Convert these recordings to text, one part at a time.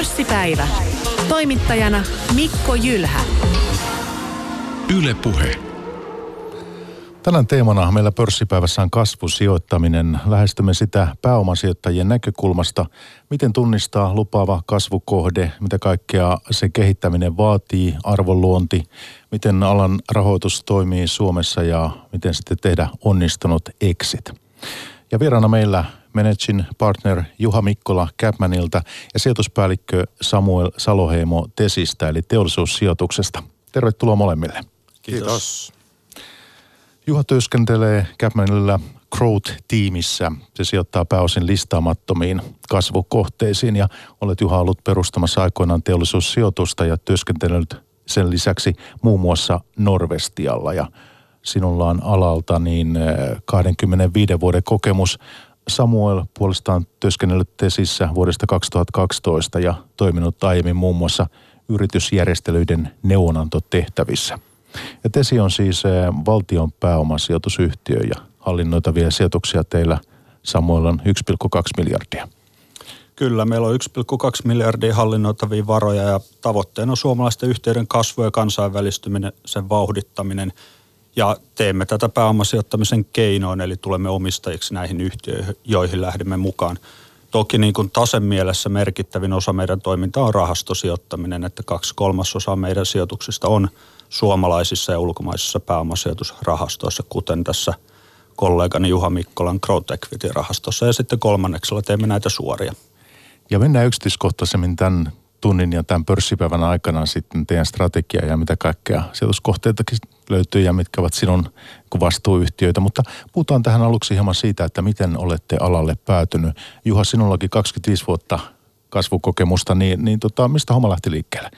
Pörssipäivä. Toimittajana Mikko Jylhä. Yle Puhe. Tänään teemana meillä pörssipäivässä on kasvusijoittaminen. Lähestymme sitä pääomasijoittajien näkökulmasta. Miten tunnistaa lupaava kasvukohde, mitä kaikkea se kehittäminen vaatii, arvonluonti, miten alan rahoitus toimii Suomessa ja miten sitten tehdä onnistunut exit. Ja vieraana meillä managing partner Juha Mikkola Capmanilta ja sijoituspäällikkö Samuel Saloheimo Tesistä eli teollisuussijoituksesta. Tervetuloa molemmille. Kiitos. Juha työskentelee Capmanilla Growth-tiimissä. Se sijoittaa pääosin listaamattomiin kasvukohteisiin ja olet Juha ollut perustamassa aikoinaan teollisuussijoitusta ja työskentelynyt sen lisäksi muun muassa Norvestialla ja sinulla on alalta niin 25 eh, vuoden kokemus. Samuel puolestaan työskennellyt Tesissä vuodesta 2012 ja toiminut aiemmin muun muassa yritysjärjestelyiden neuvonantotehtävissä. Ja Tesi on siis eh, valtion pääomasijoitusyhtiö ja hallinnoitavia sijoituksia teillä Samuel on 1,2 miljardia. Kyllä, meillä on 1,2 miljardia hallinnoitavia varoja ja tavoitteena on suomalaisten yhteyden kasvu ja kansainvälistyminen, sen vauhdittaminen – ja teemme tätä pääomasijoittamisen keinoin, eli tulemme omistajiksi näihin yhtiöihin, joihin lähdemme mukaan. Toki niin kuin tasen mielessä merkittävin osa meidän toimintaa on rahastosijoittaminen, että kaksi kolmasosaa meidän sijoituksista on suomalaisissa ja ulkomaisissa pääomasijoitusrahastoissa, kuten tässä kollegani Juha Mikkolan Growth Equity-rahastossa ja sitten kolmanneksella teemme näitä suoria. Ja mennään yksityiskohtaisemmin tämän tunnin ja tämän pörssipäivän aikana sitten teidän strategia ja mitä kaikkea sijoituskohteitakin löytyy ja mitkä ovat sinun vastuuyhtiöitä. Mutta puhutaan tähän aluksi hieman siitä, että miten olette alalle päätynyt. Juha, sinullakin 25 vuotta kasvukokemusta, niin, niin tota, mistä homma lähti liikkeelle?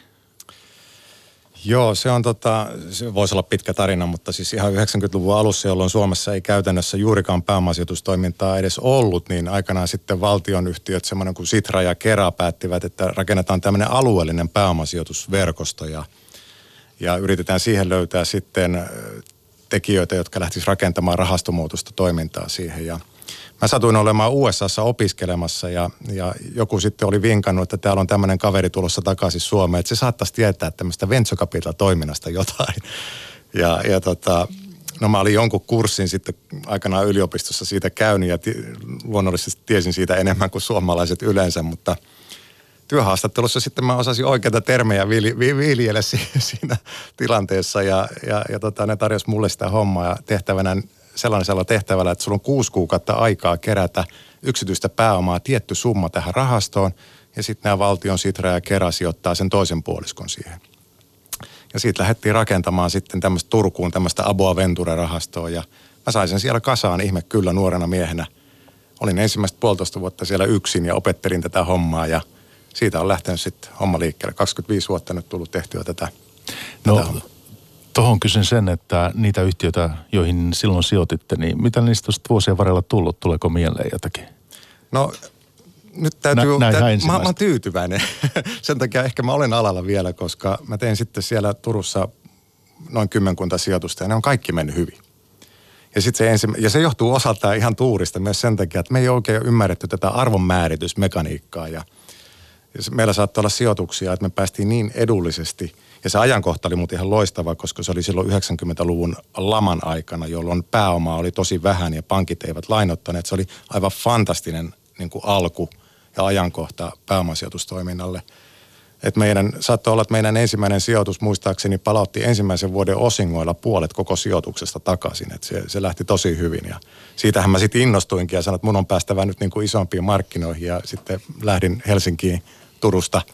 Joo, se on tota, se voisi olla pitkä tarina, mutta siis ihan 90-luvun alussa, jolloin Suomessa ei käytännössä juurikaan pääomasijoitustoimintaa edes ollut, niin aikanaan sitten valtionyhtiöt, semmoinen kuin Sitra ja Kera päättivät, että rakennetaan tämmöinen alueellinen pääomasijoitusverkosto ja, ja yritetään siihen löytää sitten tekijöitä, jotka lähtisivät rakentamaan rahastomuotoista toimintaa siihen ja – mä satuin olemaan USAssa opiskelemassa ja, ja joku sitten oli vinkannut, että täällä on tämmöinen kaveri tulossa takaisin Suomeen, että se saattaisi tietää tämmöistä venture toiminnasta jotain. Ja, ja tota, no mä olin jonkun kurssin sitten aikanaan yliopistossa siitä käynyt ja t- luonnollisesti tiesin siitä enemmän kuin suomalaiset yleensä, mutta työhaastattelussa sitten mä osasin oikeita termejä viljellä siinä tilanteessa ja, ja, ja tota, ne tarjosi mulle sitä hommaa ja tehtävänä sellaisella tehtävällä, että sulla on kuusi kuukautta aikaa kerätä yksityistä pääomaa tietty summa tähän rahastoon ja sitten nämä valtion sitra ja kera sijoittaa sen toisen puoliskon siihen. Ja siitä lähdettiin rakentamaan sitten tämmöistä Turkuun tämmöistä Aboa Venture-rahastoa ja mä sain sen siellä kasaan ihme kyllä nuorena miehenä. Olin ensimmäistä puolitoista vuotta siellä yksin ja opettelin tätä hommaa ja siitä on lähtenyt sitten homma liikkeelle. 25 vuotta nyt tullut tehtyä tätä, no, tätä hommaa. Tuohon kysyn sen, että niitä yhtiöitä, joihin silloin sijoititte, niin mitä niistä on vuosien varrella tullut? Tuleeko mieleen jotakin? No nyt täytyy, Nä, tä, mä, mä oon tyytyväinen. Sen takia ehkä mä olen alalla vielä, koska mä tein sitten siellä Turussa noin kymmenkunta sijoitusta ja ne on kaikki mennyt hyvin. Ja, sit se ensimmä, ja se johtuu osaltaan ihan tuurista myös sen takia, että me ei oikein ymmärretty tätä arvonmääritysmekaniikkaa. Ja meillä saattoi olla sijoituksia, että me päästiin niin edullisesti – ja se ajankohta oli muuten ihan loistava, koska se oli silloin 90-luvun laman aikana, jolloin pääomaa oli tosi vähän ja pankit eivät lainottaneet. Se oli aivan fantastinen niin kuin alku ja ajankohta pääomasijoitustoiminnalle. Et meidän, saattoi olla, että meidän ensimmäinen sijoitus muistaakseni palautti ensimmäisen vuoden osingoilla puolet koko sijoituksesta takaisin. Et se, se lähti tosi hyvin ja siitähän mä sitten innostuinkin ja sanoin, että mun on päästävä nyt niin kuin isompiin markkinoihin ja sitten lähdin Helsinkiin Turusta –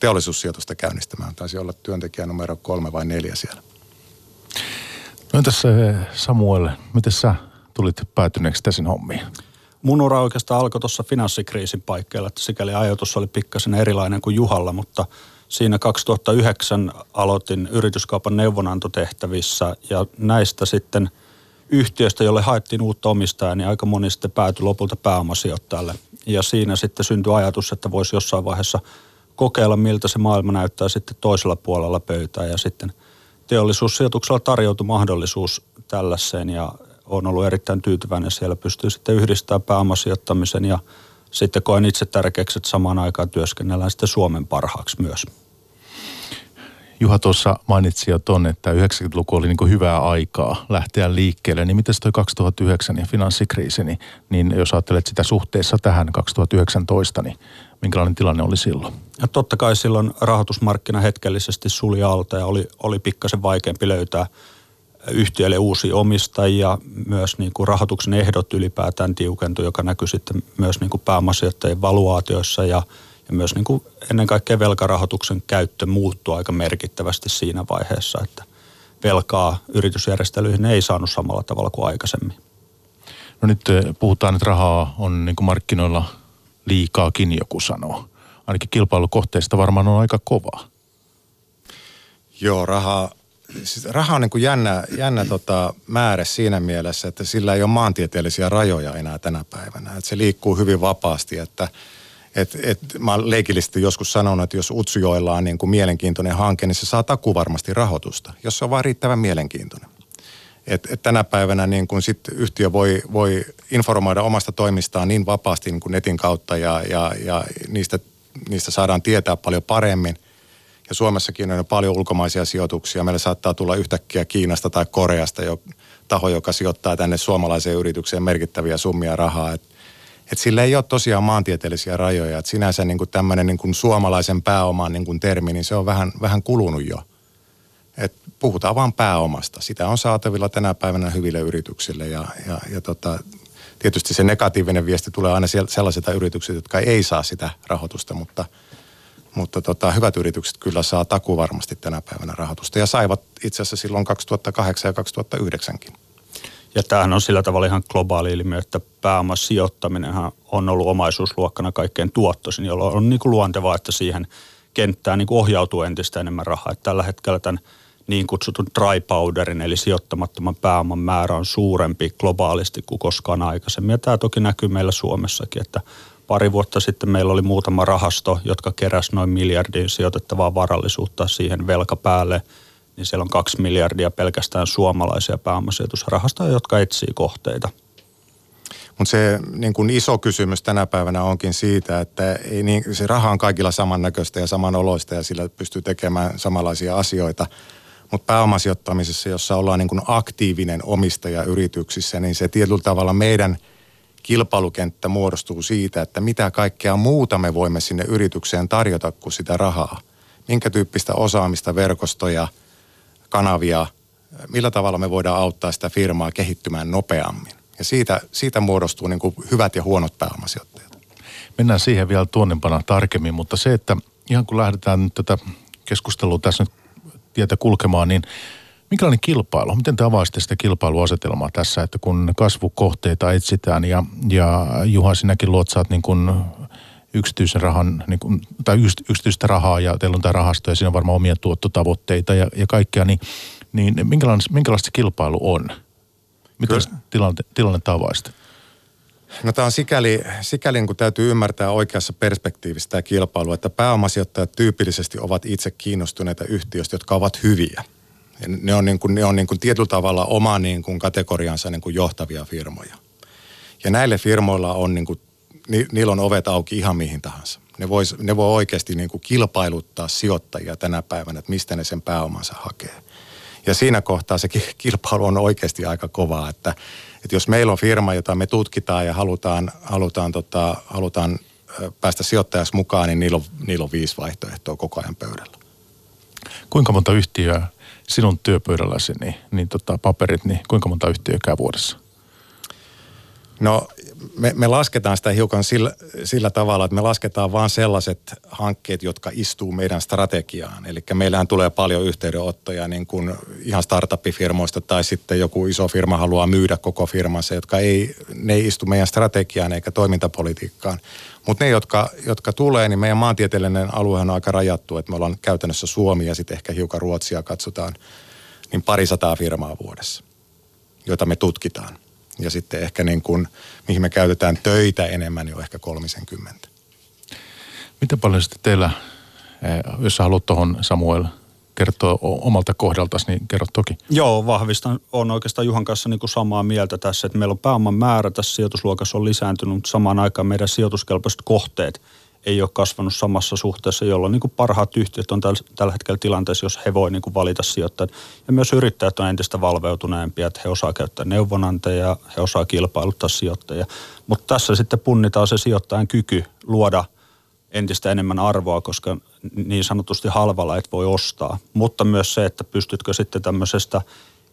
teollisuussijoitusta käynnistämään. Taisi olla työntekijä numero kolme vai neljä siellä. No entäs Samuel, miten sä tulit päätyneeksi täsin hommiin? Mun ura oikeastaan alkoi tuossa finanssikriisin paikkeilla, että sikäli ajatus oli pikkasen erilainen kuin Juhalla, mutta siinä 2009 aloitin yrityskaupan neuvonantotehtävissä ja näistä sitten yhtiöstä, jolle haettiin uutta omistajaa, niin aika moni sitten päätyi lopulta pääomasijoittajalle. Ja siinä sitten syntyi ajatus, että voisi jossain vaiheessa – kokeilla, miltä se maailma näyttää sitten toisella puolella pöytää ja sitten teollisuussijoituksella tarjoutui mahdollisuus tällaiseen ja on ollut erittäin tyytyväinen. Siellä pystyy sitten yhdistämään pääomasijoittamisen ja sitten koen itse tärkeäksi, että samaan aikaan työskennellään sitten Suomen parhaaksi myös. Juha tuossa mainitsi jo ton, että 90-luku oli niin hyvää aikaa lähteä liikkeelle. Niin miten toi 2009 ja finanssikriisi, niin, niin jos ajattelet sitä suhteessa tähän 2019, niin minkälainen tilanne oli silloin? Ja totta kai silloin rahoitusmarkkina hetkellisesti suli alta ja oli, oli pikkasen vaikeampi löytää yhtiölle uusia omistajia. Myös niin kuin rahoituksen ehdot ylipäätään tiukentui, joka näkyy sitten myös niin kuin pääomasijoittajien valuaatioissa ja, ja myös niin kuin ennen kaikkea velkarahoituksen käyttö muuttui aika merkittävästi siinä vaiheessa, että velkaa yritysjärjestelyihin ei saanut samalla tavalla kuin aikaisemmin. No nyt eh, puhutaan, että rahaa on niin kuin markkinoilla liikaakin joku sanoo. Ainakin kilpailukohteista varmaan on aika kovaa. Joo, raha, siis raha on niin kuin jännä, jännä tota määrä siinä mielessä, että sillä ei ole maantieteellisiä rajoja enää tänä päivänä. Että se liikkuu hyvin vapaasti, että et, et, mä olen leikillisesti joskus sanonut, että jos Utsujoilla on niin kuin mielenkiintoinen hanke, niin se saa taku varmasti rahoitusta, jos se on vain riittävän mielenkiintoinen. Et, et tänä päivänä niin kun sit yhtiö voi, voi informoida omasta toimistaan niin vapaasti niin kuin netin kautta ja, ja, ja niistä, niistä saadaan tietää paljon paremmin. Ja Suomessakin on paljon ulkomaisia sijoituksia. Meillä saattaa tulla yhtäkkiä Kiinasta tai Koreasta jo taho, joka sijoittaa tänne suomalaiseen yritykseen merkittäviä summia rahaa. Et, et sillä ei ole tosiaan maantieteellisiä rajoja. Et sinänsä niin kuin tämmöinen niin kuin suomalaisen pääoman niin kuin termi, niin se on vähän, vähän kulunut jo. Et puhutaan vain pääomasta. Sitä on saatavilla tänä päivänä hyville yrityksille ja, ja, ja tota, tietysti se negatiivinen viesti tulee aina sellaisilta yrityksiltä, jotka ei saa sitä rahoitusta, mutta, mutta tota, hyvät yritykset kyllä saa taku varmasti tänä päivänä rahoitusta ja saivat itse asiassa silloin 2008 ja 2009kin. Ja tämähän on sillä tavalla ihan globaali ilmiö, että pääomasijoittaminen on ollut omaisuusluokkana kaikkein tuottoisin, jolloin on niin kuin luontevaa, että siihen kenttään niin kuin ohjautuu entistä enemmän rahaa. Että tällä hetkellä tämän niin kutsutun dry powderin, eli sijoittamattoman pääoman määrä on suurempi globaalisti kuin koskaan aikaisemmin. Ja tämä toki näkyy meillä Suomessakin, että pari vuotta sitten meillä oli muutama rahasto, jotka keräs noin miljardin sijoitettavaa varallisuutta siihen velka päälle, niin siellä on kaksi miljardia pelkästään suomalaisia pääomasijoitusrahastoja, jotka etsii kohteita. Mutta se niin kun iso kysymys tänä päivänä onkin siitä, että ei niin, se raha on kaikilla samannäköistä ja samanoloista ja sillä pystyy tekemään samanlaisia asioita – mutta pääomasijoittamisessa, jossa ollaan niin kuin aktiivinen omistaja yrityksissä, niin se tietyllä tavalla meidän kilpailukenttä muodostuu siitä, että mitä kaikkea muuta me voimme sinne yritykseen tarjota kuin sitä rahaa. Minkä tyyppistä osaamista, verkostoja, kanavia, millä tavalla me voidaan auttaa sitä firmaa kehittymään nopeammin. Ja siitä, siitä muodostuu niin kuin hyvät ja huonot pääomasijoittajat. Mennään siihen vielä tuonnempana tarkemmin, mutta se, että ihan kun lähdetään nyt tätä keskustelua tässä nyt tietä kulkemaan, niin minkälainen kilpailu? Miten te avaisitte sitä kilpailuasetelmaa tässä, että kun kasvukohteita etsitään ja, ja Juha, sinäkin luotsaat niin kuin yksityisen rahan, niin kuin, tai yksityistä rahaa ja teillä on tämä rahasto ja siinä on varmaan omia tuottotavoitteita ja, ja kaikkea, niin, niin minkälaista, minkälaista se kilpailu on? Miten tilanne, tilanne avaisitte? No tämä on sikäli, sikäli kun täytyy ymmärtää oikeassa perspektiivissä tämä kilpailu, että pääomasijoittajat tyypillisesti ovat itse kiinnostuneita yhtiöistä, jotka ovat hyviä. Ja ne on, niin kuin, ne on niin kuin tietyllä tavalla oma niin kuin kategoriansa niin kuin johtavia firmoja. Ja näille firmoilla on, niin kuin, ni, niillä on ovet auki ihan mihin tahansa. Ne, vois, ne voi oikeasti niin kuin kilpailuttaa sijoittajia tänä päivänä, että mistä ne sen pääomansa hakee. Ja siinä kohtaa se kilpailu on oikeasti aika kovaa, että – että jos meillä on firma, jota me tutkitaan ja halutaan, halutaan, tota, halutaan päästä sijoittajaksi mukaan, niin niillä on, niillä on viisi vaihtoehtoa koko ajan pöydällä. Kuinka monta yhtiöä sinun työpöydälläsi, niin, niin tota, paperit, niin kuinka monta yhtiöä käy vuodessa? No me, me lasketaan sitä hiukan sillä, sillä tavalla, että me lasketaan vain sellaiset hankkeet, jotka istuu meidän strategiaan. Eli meillähän tulee paljon yhteydenottoja niin kuin ihan startup-firmoista tai sitten joku iso firma haluaa myydä koko firmansa, jotka ei, ne ei istu meidän strategiaan eikä toimintapolitiikkaan. Mutta ne, jotka, jotka tulee, niin meidän maantieteellinen alue on aika rajattu, että me ollaan käytännössä Suomi ja sitten ehkä hiukan Ruotsia katsotaan, niin parisataa firmaa vuodessa, joita me tutkitaan ja sitten ehkä niin kuin, mihin me käytetään töitä enemmän, niin on ehkä 30. Miten paljon sitten teillä, eh, jos sä haluat tuohon Samuel kertoa omalta kohdaltasi, niin kerro toki. Joo, vahvistan. on oikeastaan Juhan kanssa niin kuin samaa mieltä tässä, että meillä on pääoman määrä tässä sijoitusluokassa on lisääntynyt, mutta samaan aikaan meidän sijoituskelpoiset kohteet ei ole kasvanut samassa suhteessa, jolloin niin kuin parhaat yhtiöt on tällä hetkellä tilanteessa, jos he voi niin kuin valita sijoittajat. Ja myös yrittäjät on entistä valveutuneempia, että he osaa käyttää neuvonantajia, he osaa kilpailuttaa sijoittajia. Mutta tässä sitten punnitaan se sijoittajan kyky luoda – entistä enemmän arvoa, koska niin sanotusti halvalla et voi ostaa. Mutta myös se, että pystytkö sitten tämmöisestä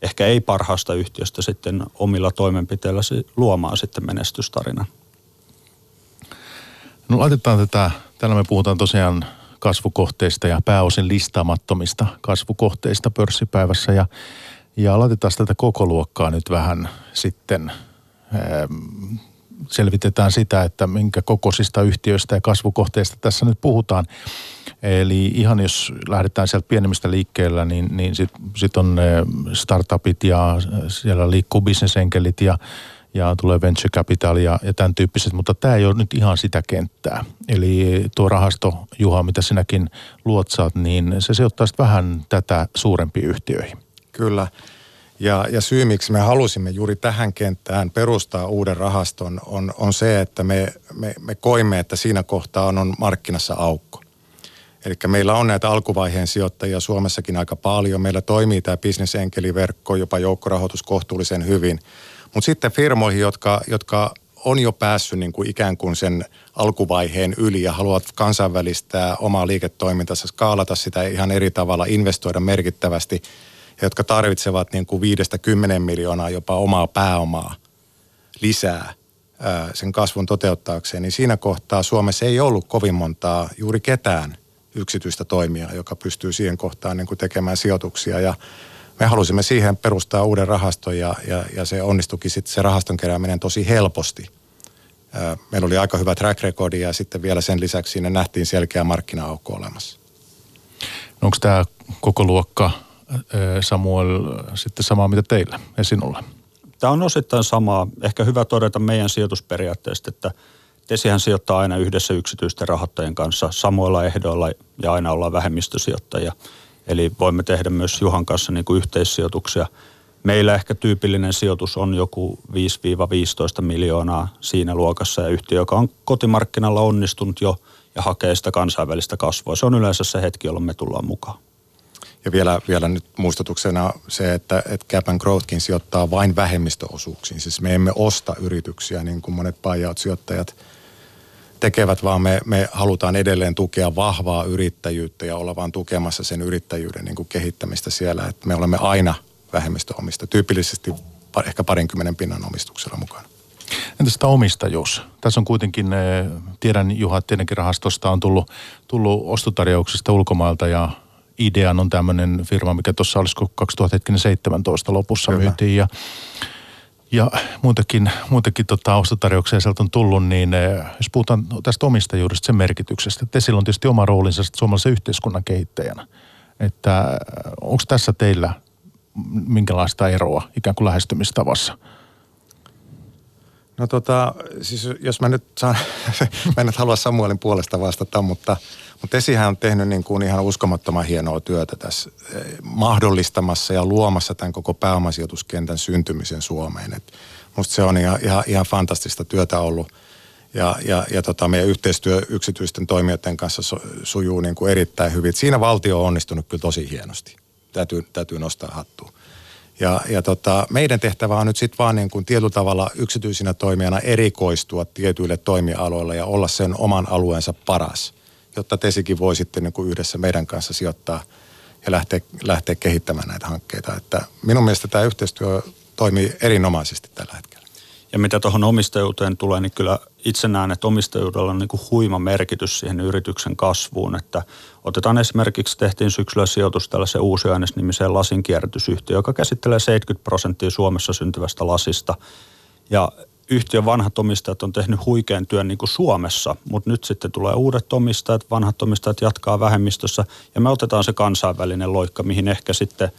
ehkä ei parhaasta yhtiöstä sitten omilla toimenpiteillä luomaan sitten menestystarinan. No laitetaan tätä, täällä me puhutaan tosiaan kasvukohteista ja pääosin listaamattomista kasvukohteista pörssipäivässä. Ja, ja laitetaan tätä koko luokkaa nyt vähän sitten. Selvitetään sitä, että minkä kokoisista yhtiöistä ja kasvukohteista tässä nyt puhutaan. Eli ihan jos lähdetään sieltä pienemmistä liikkeellä, niin, niin sitten sit on startupit ja siellä liikkuu bisnesenkelit ja, ja tulee venture capital ja, ja tämän tyyppiset, mutta tämä ei ole nyt ihan sitä kenttää. Eli tuo rahasto, Juha, mitä sinäkin luotsaat, niin se sijoittaa vähän tätä suurempiin yhtiöihin. Kyllä. Ja, ja syy, miksi me halusimme juuri tähän kenttään perustaa uuden rahaston, on, on se, että me, me, me koimme, että siinä kohtaa on, on markkinassa aukko. Eli meillä on näitä alkuvaiheen sijoittajia Suomessakin aika paljon. Meillä toimii tämä bisnesenkeliverkko, jopa joukkorahoitus kohtuullisen hyvin. Mutta sitten firmoihin, jotka, jotka on jo päässyt niin kuin ikään kuin sen alkuvaiheen yli ja haluavat kansainvälistää omaa liiketoimintansa, skaalata sitä ihan eri tavalla, investoida merkittävästi – jotka tarvitsevat niin kuin viidestä kymmenen miljoonaa jopa omaa pääomaa lisää sen kasvun toteuttaakseen, niin siinä kohtaa Suomessa ei ollut kovin montaa juuri ketään yksityistä toimijaa, joka pystyy siihen kohtaan niin kuin tekemään sijoituksia. Ja me halusimme siihen perustaa uuden rahaston ja, ja, ja se onnistukin sitten se rahaston kerääminen tosi helposti. Meillä oli aika hyvä track record ja sitten vielä sen lisäksi siinä nähtiin selkeä markkina-aukko olemassa. No onko tämä koko luokka Samuel sitten samaa mitä teillä ja sinulla? Tämä on osittain samaa. Ehkä hyvä todeta meidän sijoitusperiaatteesta, että Tesihän sijoittaa aina yhdessä yksityisten rahoittajien kanssa samoilla ehdoilla ja aina ollaan vähemmistösijoittajia. Eli voimme tehdä myös Juhan kanssa niin kuin yhteissijoituksia. Meillä ehkä tyypillinen sijoitus on joku 5-15 miljoonaa siinä luokassa ja yhtiö, joka on kotimarkkinalla onnistunut jo ja hakee sitä kansainvälistä kasvua. Se on yleensä se hetki, jolloin me tullaan mukaan. Ja vielä, vielä nyt muistutuksena se, että, että Cap and Growthkin sijoittaa vain vähemmistöosuuksiin. Siis me emme osta yrityksiä niin kuin monet buyout-sijoittajat tekevät, vaan me, me halutaan edelleen tukea vahvaa yrittäjyyttä ja olla vaan tukemassa sen yrittäjyyden niin kuin kehittämistä siellä. Että me olemme aina vähemmistöomista, tyypillisesti ehkä parinkymmenen pinnan omistuksella mukana. Entä sitä omistajuus? Tässä on kuitenkin, eh, tiedän Juha, tietenkin rahastosta on tullut, tullut ostotarjouksista ulkomailta ja Idean on tämmöinen firma, mikä tuossa olisiko 2017 lopussa Kyllä. myytiin ja ja muitakin, muitakin tota, ostotarjouksia sieltä on tullut, niin eh, jos puhutaan tästä omistajuudesta, sen merkityksestä, että sillä on tietysti oma roolinsa suomalaisen yhteiskunnan kehittäjänä. Että eh, onko tässä teillä minkälaista eroa ikään kuin lähestymistavassa? No tota, siis jos mä nyt saan, mä en nyt halua Samuelin puolesta vastata, mutta – mutta Esihän on tehnyt niin kuin ihan uskomattoman hienoa työtä tässä eh, mahdollistamassa ja luomassa tämän koko pääomasijoituskentän syntymisen Suomeen. Et musta se on ihan, ihan, ihan fantastista työtä ollut. Ja, ja, ja tota, meidän yhteistyö yksityisten toimijoiden kanssa sujuu niin kuin erittäin hyvin. Siinä valtio on onnistunut kyllä tosi hienosti. Täytyy, täytyy nostaa hattua. Ja, ja tota, meidän tehtävä on nyt sitten vaan niin kuin tietyllä tavalla yksityisinä toimijana erikoistua tietyille toimialoille ja olla sen oman alueensa paras jotta Tesikin voi sitten niin kuin yhdessä meidän kanssa sijoittaa ja lähteä, lähteä kehittämään näitä hankkeita. Että minun mielestä tämä yhteistyö toimii erinomaisesti tällä hetkellä. Ja mitä tuohon omistajuuteen tulee, niin kyllä itse näen, että omistajuudella on niin kuin huima merkitys siihen yrityksen kasvuun. Että otetaan esimerkiksi, tehtiin syksyllä sijoitus tällaisen uusi nimiseen lasinkierrätysyhtiö, joka käsittelee 70 prosenttia Suomessa syntyvästä lasista. Ja yhtiön vanhat omistajat on tehnyt huikean työn niin kuin Suomessa, mutta nyt sitten tulee uudet omistajat, vanhat omistajat jatkaa vähemmistössä ja me otetaan se kansainvälinen loikka, mihin ehkä sitten,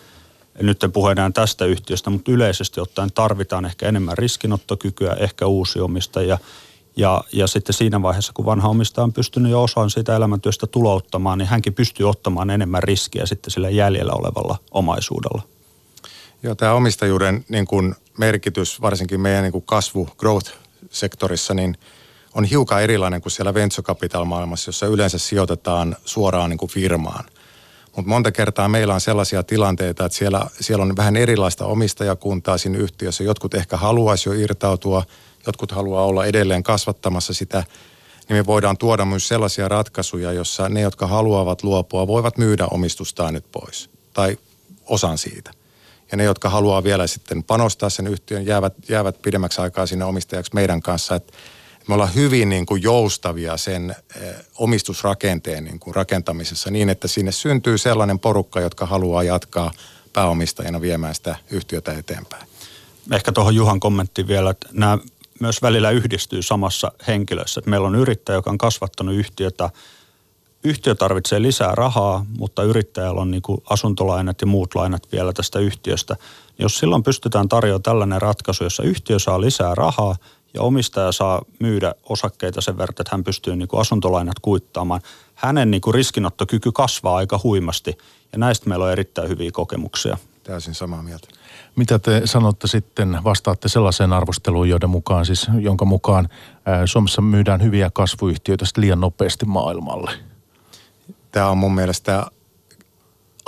nyt en puhu enää tästä yhtiöstä, mutta yleisesti ottaen tarvitaan ehkä enemmän riskinottokykyä, ehkä uusi omistaja Ja, ja sitten siinä vaiheessa, kun vanha omistaja on pystynyt jo osan siitä elämäntyöstä tulouttamaan, niin hänkin pystyy ottamaan enemmän riskiä sitten sillä jäljellä olevalla omaisuudella. Joo, tämä omistajuuden niin kuin merkitys, varsinkin meidän niin kuin kasvu, growth-sektorissa, niin on hiukan erilainen kuin siellä venture capital maailmassa, jossa yleensä sijoitetaan suoraan niin kuin firmaan. Mutta monta kertaa meillä on sellaisia tilanteita, että siellä, siellä on vähän erilaista omistajakuntaa siinä yhtiössä. Jotkut ehkä haluaisi jo irtautua, jotkut haluaa olla edelleen kasvattamassa sitä. Niin me voidaan tuoda myös sellaisia ratkaisuja, jossa ne, jotka haluavat luopua, voivat myydä omistustaan nyt pois. Tai osan siitä ja ne, jotka haluaa vielä sitten panostaa sen yhtiön, jäävät, jäävät pidemmäksi aikaa sinne omistajaksi meidän kanssa. Et me ollaan hyvin niin kuin joustavia sen eh, omistusrakenteen niin kuin rakentamisessa niin, että sinne syntyy sellainen porukka, jotka haluaa jatkaa pääomistajana viemään sitä yhtiötä eteenpäin. Ehkä tuohon Juhan kommenttiin vielä, että nämä myös välillä yhdistyy samassa henkilössä. Että meillä on yrittäjä, joka on kasvattanut yhtiötä yhtiö tarvitsee lisää rahaa, mutta yrittäjällä on niin kuin asuntolainat ja muut lainat vielä tästä yhtiöstä. Jos silloin pystytään tarjoamaan tällainen ratkaisu, jossa yhtiö saa lisää rahaa ja omistaja saa myydä osakkeita sen verran, että hän pystyy niin kuin asuntolainat kuittaamaan, hänen niin kuin riskinottokyky kasvaa aika huimasti ja näistä meillä on erittäin hyviä kokemuksia. Täysin samaa mieltä. Mitä te sanotte sitten, vastaatte sellaiseen arvosteluun, joiden mukaan siis, jonka mukaan Suomessa myydään hyviä kasvuyhtiöitä liian nopeasti maailmalle? tämä on mun mielestä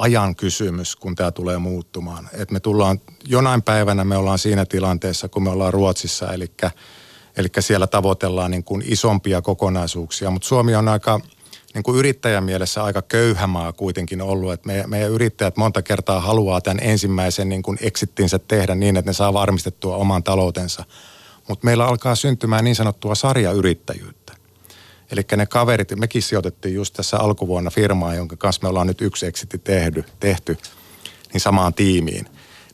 ajan kysymys, kun tämä tulee muuttumaan. Et me tullaan, jonain päivänä me ollaan siinä tilanteessa, kun me ollaan Ruotsissa, eli, eli siellä tavoitellaan niin kuin isompia kokonaisuuksia, mutta Suomi on aika niin kuin yrittäjän mielessä aika köyhä maa kuitenkin ollut, että meidän, meidän yrittäjät monta kertaa haluaa tämän ensimmäisen niin kuin exittinsä tehdä niin, että ne saa varmistettua oman taloutensa. Mutta meillä alkaa syntymään niin sanottua sarjayrittäjyyttä. Eli ne kaverit, mekin sijoitettiin just tässä alkuvuonna firmaa, jonka kanssa me ollaan nyt yksi exitti tehty, tehty, niin samaan tiimiin.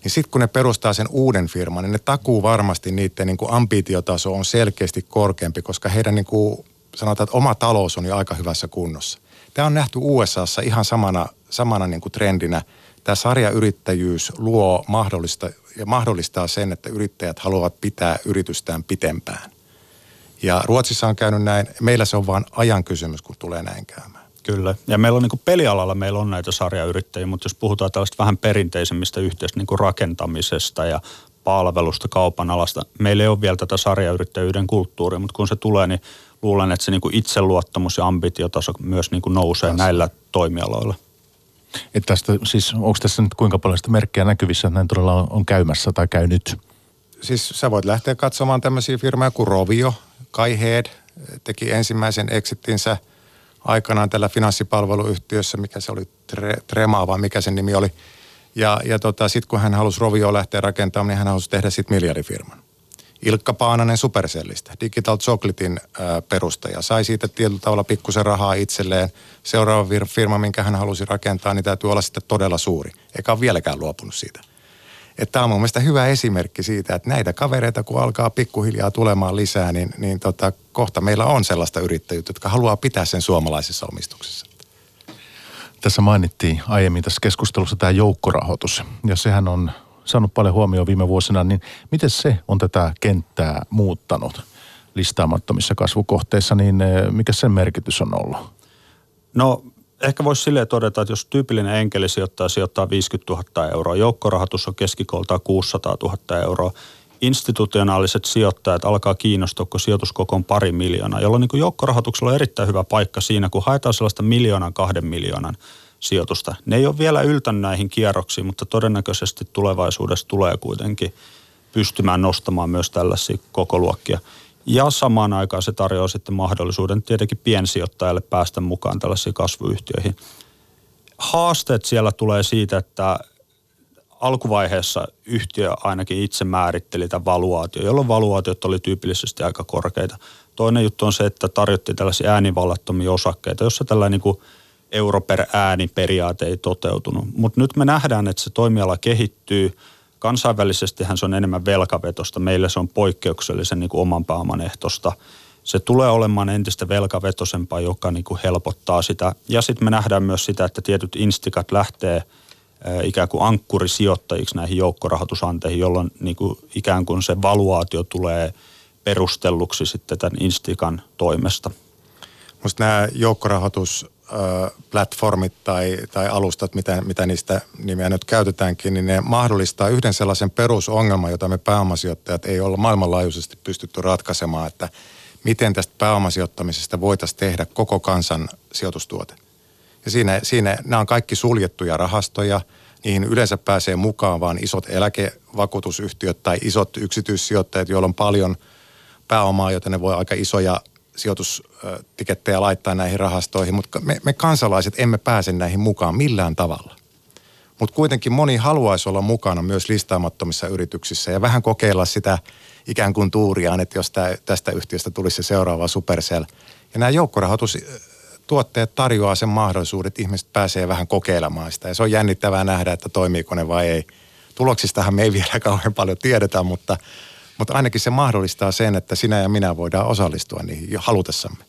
Niin sitten kun ne perustaa sen uuden firman, niin ne takuu varmasti niiden niin kuin ambitiotaso on selkeästi korkeampi, koska heidän niin kuin, sanotaan, että oma talous on jo aika hyvässä kunnossa. Tämä on nähty USAssa ihan samana, samana niin kuin trendinä. Tämä sarjayrittäjyys luo mahdollista, ja mahdollistaa sen, että yrittäjät haluavat pitää yritystään pitempään. Ja Ruotsissa on käynyt näin. Meillä se on vain ajan kysymys, kun tulee näin käymään. Kyllä. Ja meillä on niin pelialalla meillä on näitä sarjayrittäjiä, mutta jos puhutaan tällaista vähän perinteisemmistä yhteistä niin rakentamisesta ja palvelusta, kaupan alasta, meillä ei ole vielä tätä sarjayrittäjyyden kulttuuria, mutta kun se tulee, niin luulen, että se niin itseluottamus ja ambitiotaso myös niin nousee Taas. näillä toimialoilla. Että tästä, siis onko tässä nyt kuinka paljon sitä merkkejä näkyvissä, että näin todella on, on käymässä tai käynyt? Siis sä voit lähteä katsomaan tämmöisiä firmoja kuin Rovio, Kai Head teki ensimmäisen exitinsä aikanaan tällä finanssipalveluyhtiössä, mikä se oli, Tre, Trema vai mikä sen nimi oli. Ja, ja tota, sitten kun hän halusi Rovio lähteä rakentamaan, niin hän halusi tehdä sitten miljardifirman. Ilkka Paananen Supercellistä, Digital Chocolatein perustaja, sai siitä tietyllä tavalla pikkusen rahaa itselleen. Seuraava firma, minkä hän halusi rakentaa, niin täytyy olla sitten todella suuri, eikä ole vieläkään luopunut siitä. Että tämä on mun mielestä hyvä esimerkki siitä, että näitä kavereita kun alkaa pikkuhiljaa tulemaan lisää, niin, niin tota, kohta meillä on sellaista yrittäjyyttä, jotka haluaa pitää sen suomalaisessa omistuksessa. Tässä mainittiin aiemmin tässä keskustelussa tämä joukkorahoitus, ja sehän on saanut paljon huomioon viime vuosina, niin miten se on tätä kenttää muuttanut listaamattomissa kasvukohteissa, niin eh, mikä sen merkitys on ollut? No ehkä voisi silleen todeta, että jos tyypillinen enkeli sijoittaa, sijoittaa 50 000 euroa, joukkorahoitus on keskikoltaan 600 000 euroa, institutionaaliset sijoittajat alkaa kiinnostua, kun sijoituskoko on pari miljoonaa, jolloin niin joukkorahoituksella on erittäin hyvä paikka siinä, kun haetaan sellaista miljoonan, kahden miljoonan sijoitusta. Ne ei ole vielä yltänyt näihin kierroksiin, mutta todennäköisesti tulevaisuudessa tulee kuitenkin pystymään nostamaan myös tällaisia kokoluokkia. Ja samaan aikaan se tarjoaa sitten mahdollisuuden tietenkin piensijoittajalle päästä mukaan tällaisiin kasvuyhtiöihin. Haasteet siellä tulee siitä, että alkuvaiheessa yhtiö ainakin itse määritteli tämän valuaatio, jolloin valuaatiot oli tyypillisesti aika korkeita. Toinen juttu on se, että tarjottiin tällaisia äänivallattomia osakkeita, jossa tällainen niin euro per ääni periaate ei toteutunut. Mutta nyt me nähdään, että se toimiala kehittyy – Kansainvälisestihän se on enemmän velkavetosta. Meillä se on poikkeuksellisen niin kuin oman pääoman ehtosta. Se tulee olemaan entistä velkavetosempaa, joka niin kuin helpottaa sitä. Ja sitten me nähdään myös sitä, että tietyt instikat lähtee ikään kuin ankkurisijoittajiksi näihin joukkorahoitusanteihin, jolloin niin kuin ikään kuin se valuaatio tulee perustelluksi sitten tämän Instikan toimesta. Minusta nämä joukkorahoitusplatformit tai, tai alustat, mitä, mitä niistä nimeä nyt käytetäänkin, niin ne mahdollistaa yhden sellaisen perusongelman, jota me pääomasijoittajat ei olla maailmanlaajuisesti pystytty ratkaisemaan, että miten tästä pääomasijoittamisesta voitaisiin tehdä koko kansan sijoitustuote. Ja siinä, siinä nämä on kaikki suljettuja rahastoja, niihin yleensä pääsee mukaan vaan isot eläkevakuutusyhtiöt tai isot yksityissijoittajat, joilla on paljon pääomaa, joten ne voi aika isoja sijoitustikettejä laittaa näihin rahastoihin, mutta me, me kansalaiset emme pääse näihin mukaan millään tavalla. Mutta kuitenkin moni haluaisi olla mukana myös listaamattomissa yrityksissä ja vähän kokeilla sitä ikään kuin tuuriaan, että jos tää, tästä yhtiöstä tulisi se seuraava Supercell. Ja nämä joukkorahoitustuotteet tarjoaa sen mahdollisuuden, että ihmiset pääsee vähän kokeilemaan sitä. Ja se on jännittävää nähdä, että toimiiko ne vai ei. Tuloksistahan me ei vielä kauhean paljon tiedetä, mutta mutta ainakin se mahdollistaa sen, että sinä ja minä voidaan osallistua niihin jo halutessamme.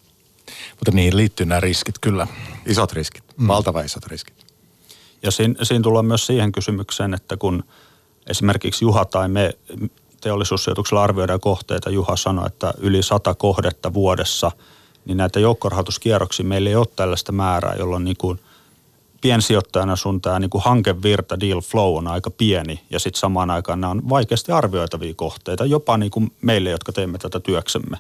Mutta niihin liittyy nämä riskit kyllä. Isot riskit, mm. valtava isot riskit. Ja siinä, siinä tullaan myös siihen kysymykseen, että kun esimerkiksi Juha tai me teollisuussijoituksella arvioidaan kohteita, Juha sanoi, että yli sata kohdetta vuodessa, niin näitä joukkorahoituskierroksia meillä ei ole tällaista määrää, jolloin niin kuin piensijoittajana sun tämä niin hankevirta, deal flow on aika pieni ja sitten samaan aikaan nämä on vaikeasti arvioitavia kohteita, jopa niin kuin meille, jotka teemme tätä työksemme.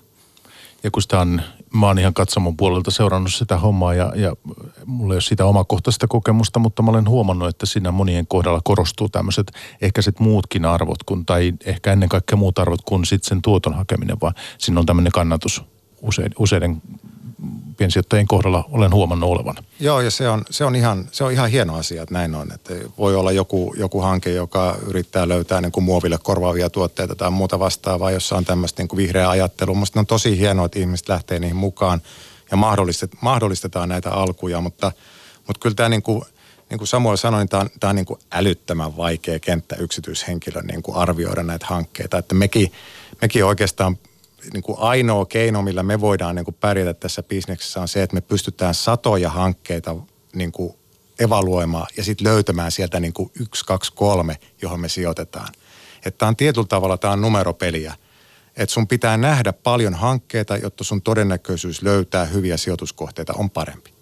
Ja kun sitä on, mä oon ihan katsomon puolelta seurannut sitä hommaa ja, ja mulla ei ole sitä omakohtaista kokemusta, mutta mä olen huomannut, että siinä monien kohdalla korostuu tämmöiset ehkä sitten muutkin arvot, kun, tai ehkä ennen kaikkea muut arvot kuin sitten sen tuoton hakeminen, vaan siinä on tämmöinen kannatus useiden, useiden piensijoittajien kohdalla olen huomannut olevan. Joo, ja se on, se on, ihan, se on ihan hieno asia, että näin on. Että voi olla joku, joku hanke, joka yrittää löytää niin kuin muoville korvaavia tuotteita tai muuta vastaavaa, jossa on tämmöistä niin kuin vihreä ajattelu. Minusta on tosi hienoa, että ihmiset lähtee niihin mukaan ja mahdollistet, mahdollistetaan näitä alkuja, mutta, mutta kyllä tämä niin kuin, niin kuin Samuel sanoi, niin tämä on, tämä on niin kuin älyttömän vaikea kenttä yksityishenkilön niin kuin arvioida näitä hankkeita. Että mekin, mekin oikeastaan niin kuin ainoa keino, millä me voidaan niin kuin pärjätä tässä bisneksessä on se, että me pystytään satoja hankkeita niin kuin evaluoimaan ja sitten löytämään sieltä niin kuin yksi, kaksi, kolme, johon me sijoitetaan. Että on tietyllä tavalla tämä on numeropeliä. Että sun pitää nähdä paljon hankkeita, jotta sun todennäköisyys löytää hyviä sijoituskohteita on parempi.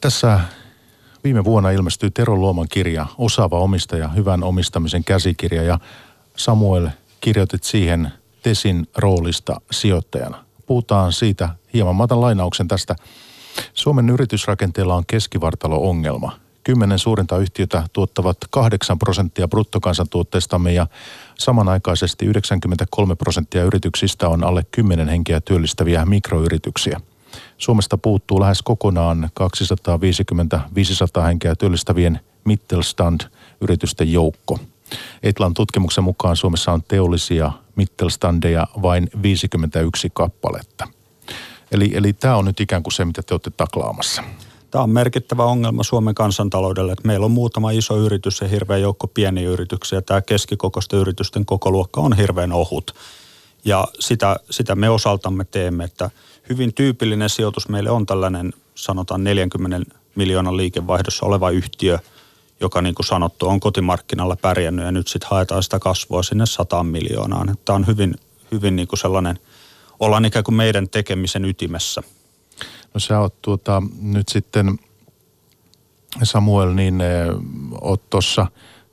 Tässä viime vuonna ilmestyi Tero Luoman kirja Osaava omistaja, hyvän omistamisen käsikirja ja Samuel kirjoitit siihen Tesin roolista sijoittajana. Puhutaan siitä hieman. Mä otan lainauksen tästä. Suomen yritysrakenteella on keskivartalo-ongelma. Kymmenen suurinta yhtiötä tuottavat 8 prosenttia bruttokansantuotteestamme ja samanaikaisesti 93 prosenttia yrityksistä on alle 10 henkeä työllistäviä mikroyrityksiä. Suomesta puuttuu lähes kokonaan 250-500 henkeä työllistävien Mittelstand-yritysten joukko – Etlan tutkimuksen mukaan Suomessa on teollisia mittelstandeja vain 51 kappaletta. Eli, eli tämä on nyt ikään kuin se, mitä te olette taklaamassa. Tämä on merkittävä ongelma Suomen kansantaloudelle, että meillä on muutama iso yritys ja hirveän joukko pieniä yrityksiä. Tämä keskikokoisten yritysten koko luokka on hirveän ohut. Ja sitä, sitä me osaltamme teemme, että hyvin tyypillinen sijoitus meille on tällainen sanotaan 40 miljoonan liikevaihdossa oleva yhtiö – joka niin kuin sanottu on kotimarkkinalla pärjännyt ja nyt sitten haetaan sitä kasvua sinne 100 miljoonaan. Tämä on hyvin, hyvin niin kuin sellainen, ollaan ikään kuin meidän tekemisen ytimessä. No sä oot tuota, nyt sitten Samuel, niin eh, oot tuossa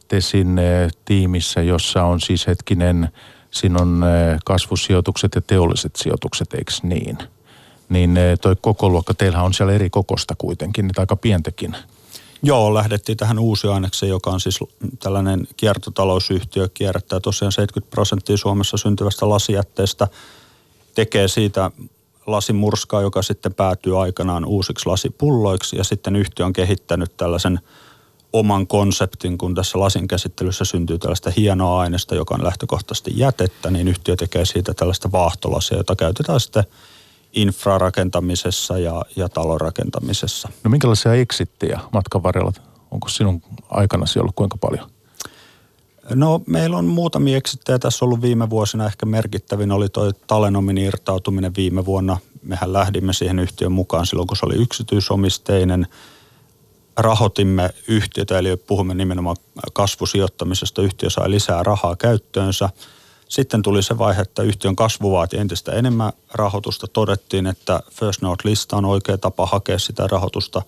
Tesin eh, tiimissä, jossa on siis hetkinen, siinä on eh, kasvusijoitukset ja teolliset sijoitukset, eikö niin? Niin toi koko luokka, on siellä eri kokosta kuitenkin, niitä aika pientekin Joo, lähdettiin tähän uusi ainekseen, joka on siis tällainen kiertotalousyhtiö, kierrättää tosiaan 70 prosenttia Suomessa syntyvästä lasijätteestä, tekee siitä lasimurskaa, joka sitten päätyy aikanaan uusiksi lasipulloiksi ja sitten yhtiö on kehittänyt tällaisen oman konseptin, kun tässä lasin käsittelyssä syntyy tällaista hienoa aineesta, joka on lähtökohtaisesti jätettä, niin yhtiö tekee siitä tällaista vaahtolasia, jota käytetään sitten – infrarakentamisessa ja, ja talonrakentamisessa. No minkälaisia eksittejä matkan varrella? Onko sinun aikanasi ollut kuinka paljon? No meillä on muutamia eksittejä tässä ollut viime vuosina. Ehkä merkittävin oli tuo Talenomin irtautuminen viime vuonna. Mehän lähdimme siihen yhtiön mukaan silloin, kun se oli yksityisomisteinen. Rahoitimme yhtiötä, eli puhumme nimenomaan kasvusijoittamisesta. Yhtiö sai lisää rahaa käyttöönsä – Sitten tuli se vaihe, että yhtiön kasvu vaati entistä enemmän rahoitusta. Todettiin, että First North-lista on oikea tapa hakea sitä rahoitusta.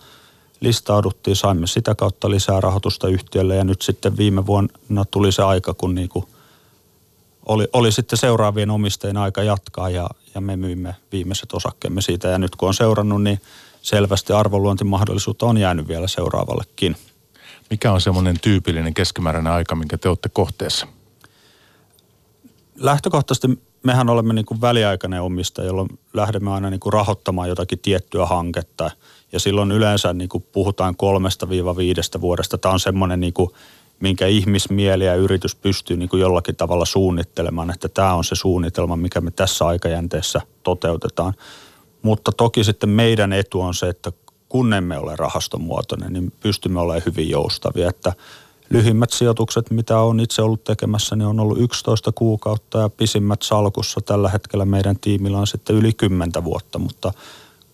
Listauduttiin, saimme sitä kautta lisää rahoitusta yhtiölle ja nyt sitten viime vuonna tuli se aika, kun niin kuin oli, oli sitten seuraavien omistajien aika jatkaa ja, ja me myimme viimeiset osakkeemme siitä. Ja nyt kun on seurannut, niin selvästi arvonluontimahdollisuutta on jäänyt vielä seuraavallekin. Mikä on semmoinen tyypillinen keskimääräinen aika, minkä te olette kohteessa? Lähtökohtaisesti mehän olemme niin kuin väliaikainen omistaja, jolloin lähdemme aina niin kuin rahoittamaan jotakin tiettyä hanketta. Ja silloin yleensä niin kuin puhutaan kolmesta viiva viidestä vuodesta. Tämä on semmoinen, niin kuin, minkä ihmismieli ja yritys pystyy niin kuin jollakin tavalla suunnittelemaan, että tämä on se suunnitelma, mikä me tässä aikajänteessä toteutetaan. Mutta toki sitten meidän etu on se, että kun emme ole rahastomuotoinen, niin pystymme olemaan hyvin joustavia. Että lyhimmät sijoitukset, mitä on itse ollut tekemässä, niin on ollut 11 kuukautta ja pisimmät salkussa tällä hetkellä meidän tiimillä on sitten yli 10 vuotta, mutta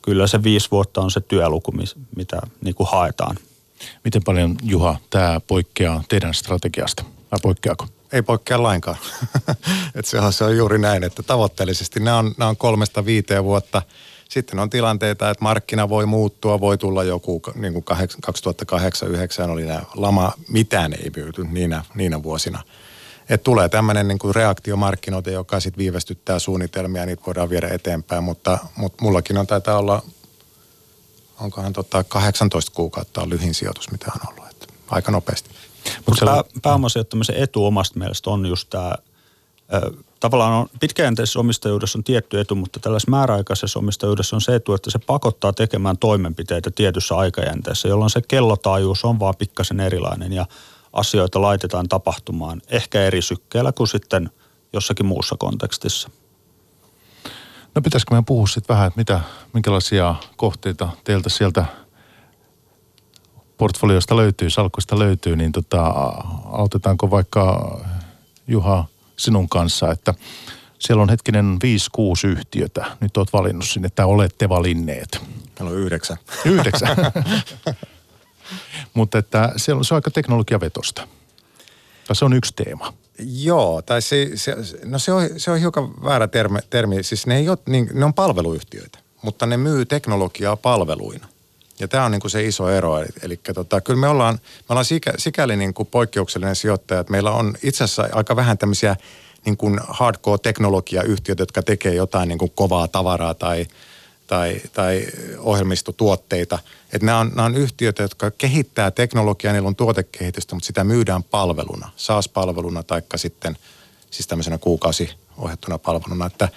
kyllä se viisi vuotta on se työluku, mitä niin kuin haetaan. Miten paljon, Juha, tämä poikkeaa teidän strategiasta? Vai poikkeako? Ei poikkea lainkaan. Et se, on, se on juuri näin, että tavoitteellisesti nämä on, nämä on kolmesta viiteen vuotta – sitten on tilanteita, että markkina voi muuttua, voi tulla joku, niin kuin 2008-2009 oli nämä lama, mitään ei myyty niinä, niinä vuosina. Et tulee tämmöinen niin kuin reaktiomarkkinoita, joka sitten viivästyttää suunnitelmia, niitä voidaan viedä eteenpäin, mutta, mutta mullakin on taitaa olla, onkohan tota 18 kuukautta on lyhin sijoitus, mitä on ollut, että aika nopeasti. Mutta pää, pääomasijoittamisen etu omasta mielestä on just tämä tavallaan on, pitkäjänteisessä omistajuudessa on tietty etu, mutta tällaisessa määräaikaisessa omistajuudessa on se etu, että se pakottaa tekemään toimenpiteitä tietyssä aikajänteessä, jolloin se kellotaajuus on vaan pikkasen erilainen ja asioita laitetaan tapahtumaan ehkä eri sykkeellä kuin sitten jossakin muussa kontekstissa. No pitäisikö meidän puhua sitten vähän, että mitä, minkälaisia kohteita teiltä sieltä portfoliosta löytyy, salkuista löytyy, niin tota, autetaanko vaikka Juha sinun kanssa, että siellä on hetkinen 5-6 yhtiötä. Nyt olet valinnut sinne, että olette valinneet. Meillä on yhdeksän. Yhdeksän. Mutta että siellä on, se on aika teknologiavetosta. Tai se on yksi teema. Joo, tai se, se, no se, on, se on hiukan väärä termi. termi. Siis ne, ei ole, niin, ne on palveluyhtiöitä, mutta ne myy teknologiaa palveluina. Ja tämä on niin kuin se iso ero. Eli, eli tota, kyllä me ollaan, me ollaan sikä, sikäli niin kuin poikkeuksellinen sijoittaja, että meillä on itse asiassa aika vähän tämmöisiä niin kuin hardcore-teknologiayhtiöitä, jotka tekee jotain niin kuin kovaa tavaraa tai, tai, tai ohjelmistotuotteita. Että nämä on, nämä on yhtiöitä, jotka kehittää teknologiaa, niillä on tuotekehitystä, mutta sitä myydään palveluna, SaaS-palveluna tai sitten siis tämmöisenä kuukausi ohjattuna palveluna. Että,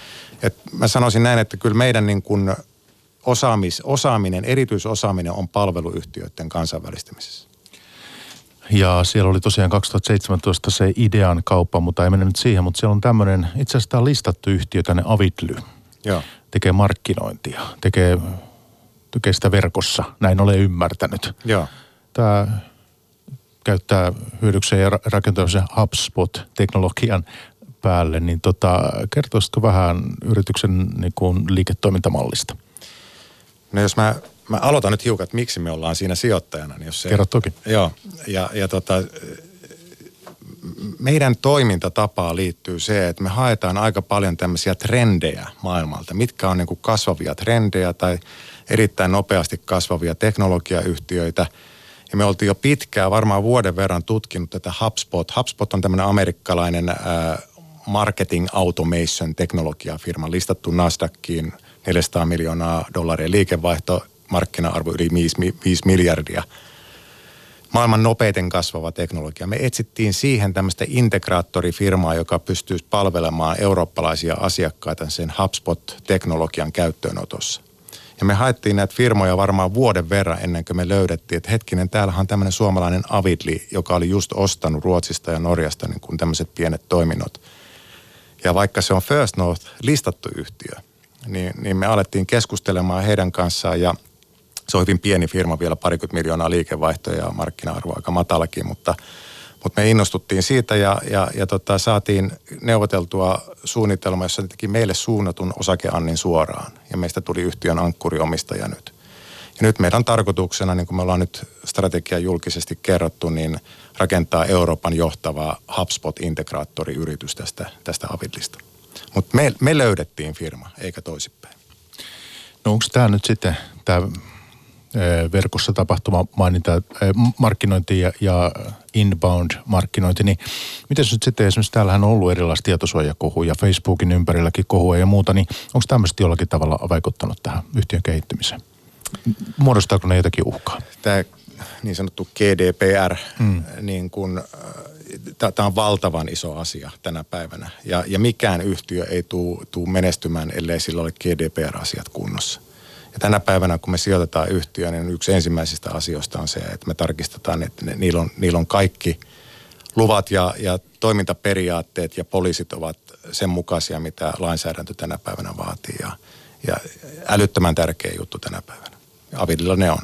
että mä sanoisin näin, että kyllä meidän niin kuin osaamis, osaaminen, erityisosaaminen on palveluyhtiöiden kansainvälistymisessä. Ja siellä oli tosiaan 2017 se idean kauppa, mutta ei mene nyt siihen, mutta siellä on tämmöinen, itse asiassa tämä listattu yhtiö tänne Avitly. Joo. Tekee markkinointia, tekee, tekee sitä verkossa, näin olen ymmärtänyt. Joo. Tämä käyttää hyödykseen ja rakentaa se HubSpot-teknologian päälle, niin tota, kertoisitko vähän yrityksen niin kuin, liiketoimintamallista? No jos mä, mä aloitan nyt hiukan, että miksi me ollaan siinä sijoittajana. Niin jos se, Kerro toki. Joo, ja, ja tota, meidän toimintatapaa liittyy se, että me haetaan aika paljon tämmöisiä trendejä maailmalta. Mitkä on niin kuin kasvavia trendejä tai erittäin nopeasti kasvavia teknologiayhtiöitä. Ja me oltiin jo pitkään, varmaan vuoden verran tutkinut tätä HubSpot. HubSpot on tämmöinen amerikkalainen äh, marketing automation teknologiafirma listattu Nasdaqin – 400 miljoonaa dollaria liikevaihto, markkina-arvo yli 5, 5 miljardia. Maailman nopeiten kasvava teknologia. Me etsittiin siihen tämmöistä integraattorifirmaa, joka pystyisi palvelemaan eurooppalaisia asiakkaita sen HubSpot-teknologian käyttöönotossa. Ja me haettiin näitä firmoja varmaan vuoden verran ennen kuin me löydettiin, että hetkinen, täällähän on tämmöinen suomalainen Avidli, joka oli just ostanut Ruotsista ja Norjasta niin kuin tämmöiset pienet toiminnot. Ja vaikka se on First North listattu yhtiö, niin, niin me alettiin keskustelemaan heidän kanssaan ja se on hyvin pieni firma, vielä parikymmentä miljoonaa liikevaihtoja ja markkina-arvo aika matalakin, mutta, mutta me innostuttiin siitä ja, ja, ja tota, saatiin neuvoteltua suunnitelma, jossa teki meille suunnatun osakeannin suoraan ja meistä tuli yhtiön ankkuriomistaja nyt. Ja nyt meidän tarkoituksena, niin kuin me ollaan nyt strategia julkisesti kerrottu, niin rakentaa Euroopan johtava HubSpot-integraattoriyritys tästä, tästä Avidlista. Mutta me, me löydettiin firma, eikä toisinpäin. No onko tämä nyt sitten tämä verkossa tapahtuma mainita, markkinointi ja, ja inbound-markkinointi, niin miten nyt sitten esimerkiksi täällähän on ollut erilaista tietosuojakohuja, Facebookin ympärilläkin kohua ja muuta, niin onko tämmöistä jollakin tavalla vaikuttanut tähän yhtiön kehittymiseen? Muodostaako ne jotakin uhkaa? Tämä niin sanottu GDPR, mm. niin kun, tämä on valtavan iso asia tänä päivänä. Ja, ja mikään yhtiö ei tule menestymään, ellei sillä ole GDPR-asiat kunnossa. Ja tänä päivänä, kun me sijoitetaan yhtiöön, niin yksi ensimmäisistä asioista on se, että me tarkistetaan, että ne, niillä, on, niillä on kaikki luvat ja, ja toimintaperiaatteet ja poliisit ovat sen mukaisia, mitä lainsäädäntö tänä päivänä vaatii. Ja, ja älyttömän tärkeä juttu tänä päivänä. Avidilla ne on.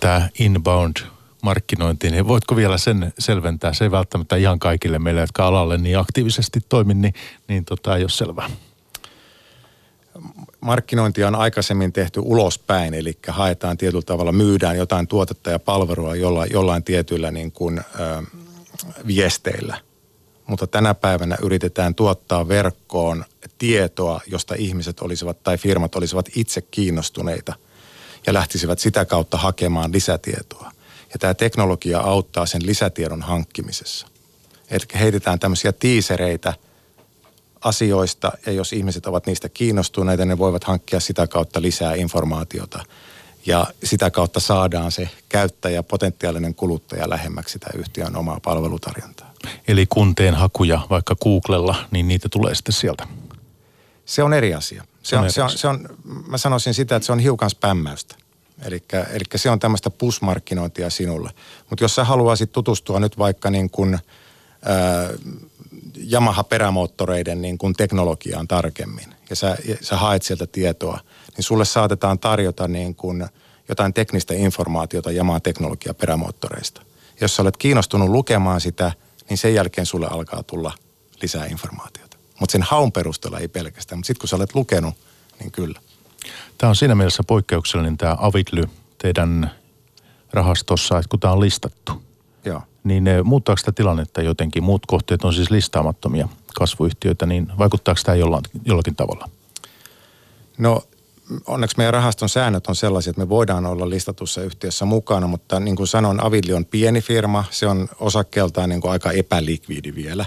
Tämä inbound markkinointi, niin voitko vielä sen selventää? Se ei välttämättä ihan kaikille meille, jotka alalle niin aktiivisesti toimin, niin, niin tota, ei ole selvää markkinointi on aikaisemmin tehty ulospäin, eli haetaan tietyllä tavalla, myydään jotain tuotetta ja palvelua jolla, jollain tietyillä niin kuin, ö, viesteillä. Mutta tänä päivänä yritetään tuottaa verkkoon tietoa, josta ihmiset olisivat tai firmat olisivat itse kiinnostuneita ja lähtisivät sitä kautta hakemaan lisätietoa. Ja tämä teknologia auttaa sen lisätiedon hankkimisessa. Eli heitetään tämmöisiä tiisereitä – asioista ja jos ihmiset ovat niistä kiinnostuneita, ne voivat hankkia sitä kautta lisää informaatiota ja sitä kautta saadaan se käyttäjä, potentiaalinen kuluttaja lähemmäksi sitä yhtiön omaa palvelutarjontaa. Eli kunteen hakuja vaikka Googlella, niin niitä tulee sitten sieltä? Se on eri asia. Se on, se on, se on, mä sanoisin sitä, että se on hiukan spämmäystä. Eli se on tämmöistä push-markkinointia sinulle. Mutta jos sä haluaisit tutustua nyt vaikka niin kuin, ää, Yamaha-perämoottoreiden niin kuin teknologiaan tarkemmin ja sä, ja sä haet sieltä tietoa, niin sulle saatetaan tarjota niin kuin jotain teknistä informaatiota Yamaha teknologia perämoottoreista. Jos sä olet kiinnostunut lukemaan sitä, niin sen jälkeen sulle alkaa tulla lisää informaatiota. Mutta sen haun perusteella ei pelkästään, mutta sitten kun sä olet lukenut, niin kyllä. Tämä on siinä mielessä poikkeuksellinen tämä Avidly teidän rahastossa, että kun tämä on listattu. Joo niin muuttaako sitä tilannetta jotenkin? Muut kohteet on siis listaamattomia kasvuyhtiöitä, niin vaikuttaako tämä jollakin, jollakin tavalla? No onneksi meidän rahaston säännöt on sellaisia, että me voidaan olla listatussa yhtiössä mukana, mutta niin kuin sanoin, Avidli on pieni firma, se on osakkeeltaan niin kuin aika epälikvidi vielä.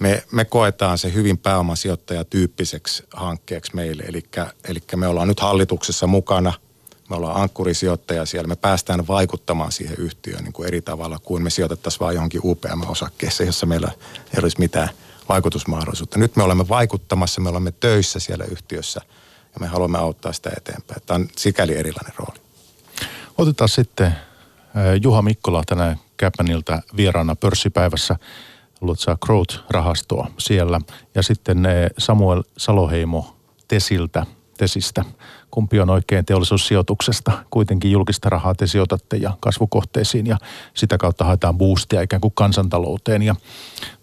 Me, me koetaan se hyvin pääomasijoittajatyyppiseksi hankkeeksi meille, eli, me ollaan nyt hallituksessa mukana – me ollaan ankkurisijoittaja siellä, me päästään vaikuttamaan siihen yhtiöön niin kuin eri tavalla kuin me sijoitettaisiin vain johonkin UPM-osakkeeseen, jossa meillä ei olisi mitään vaikutusmahdollisuutta. Nyt me olemme vaikuttamassa, me olemme töissä siellä yhtiössä ja me haluamme auttaa sitä eteenpäin. Tämä on sikäli erilainen rooli. Otetaan sitten Juha Mikkola tänään Käpäniltä vieraana pörssipäivässä. Luotsaa Growth-rahastoa siellä. Ja sitten Samuel Saloheimo Tesiltä, Tesistä kumpi on oikein teollisuussijoituksesta. Kuitenkin julkista rahaa te sijoitatte ja kasvukohteisiin ja sitä kautta haetaan boostia ikään kuin kansantalouteen. Ja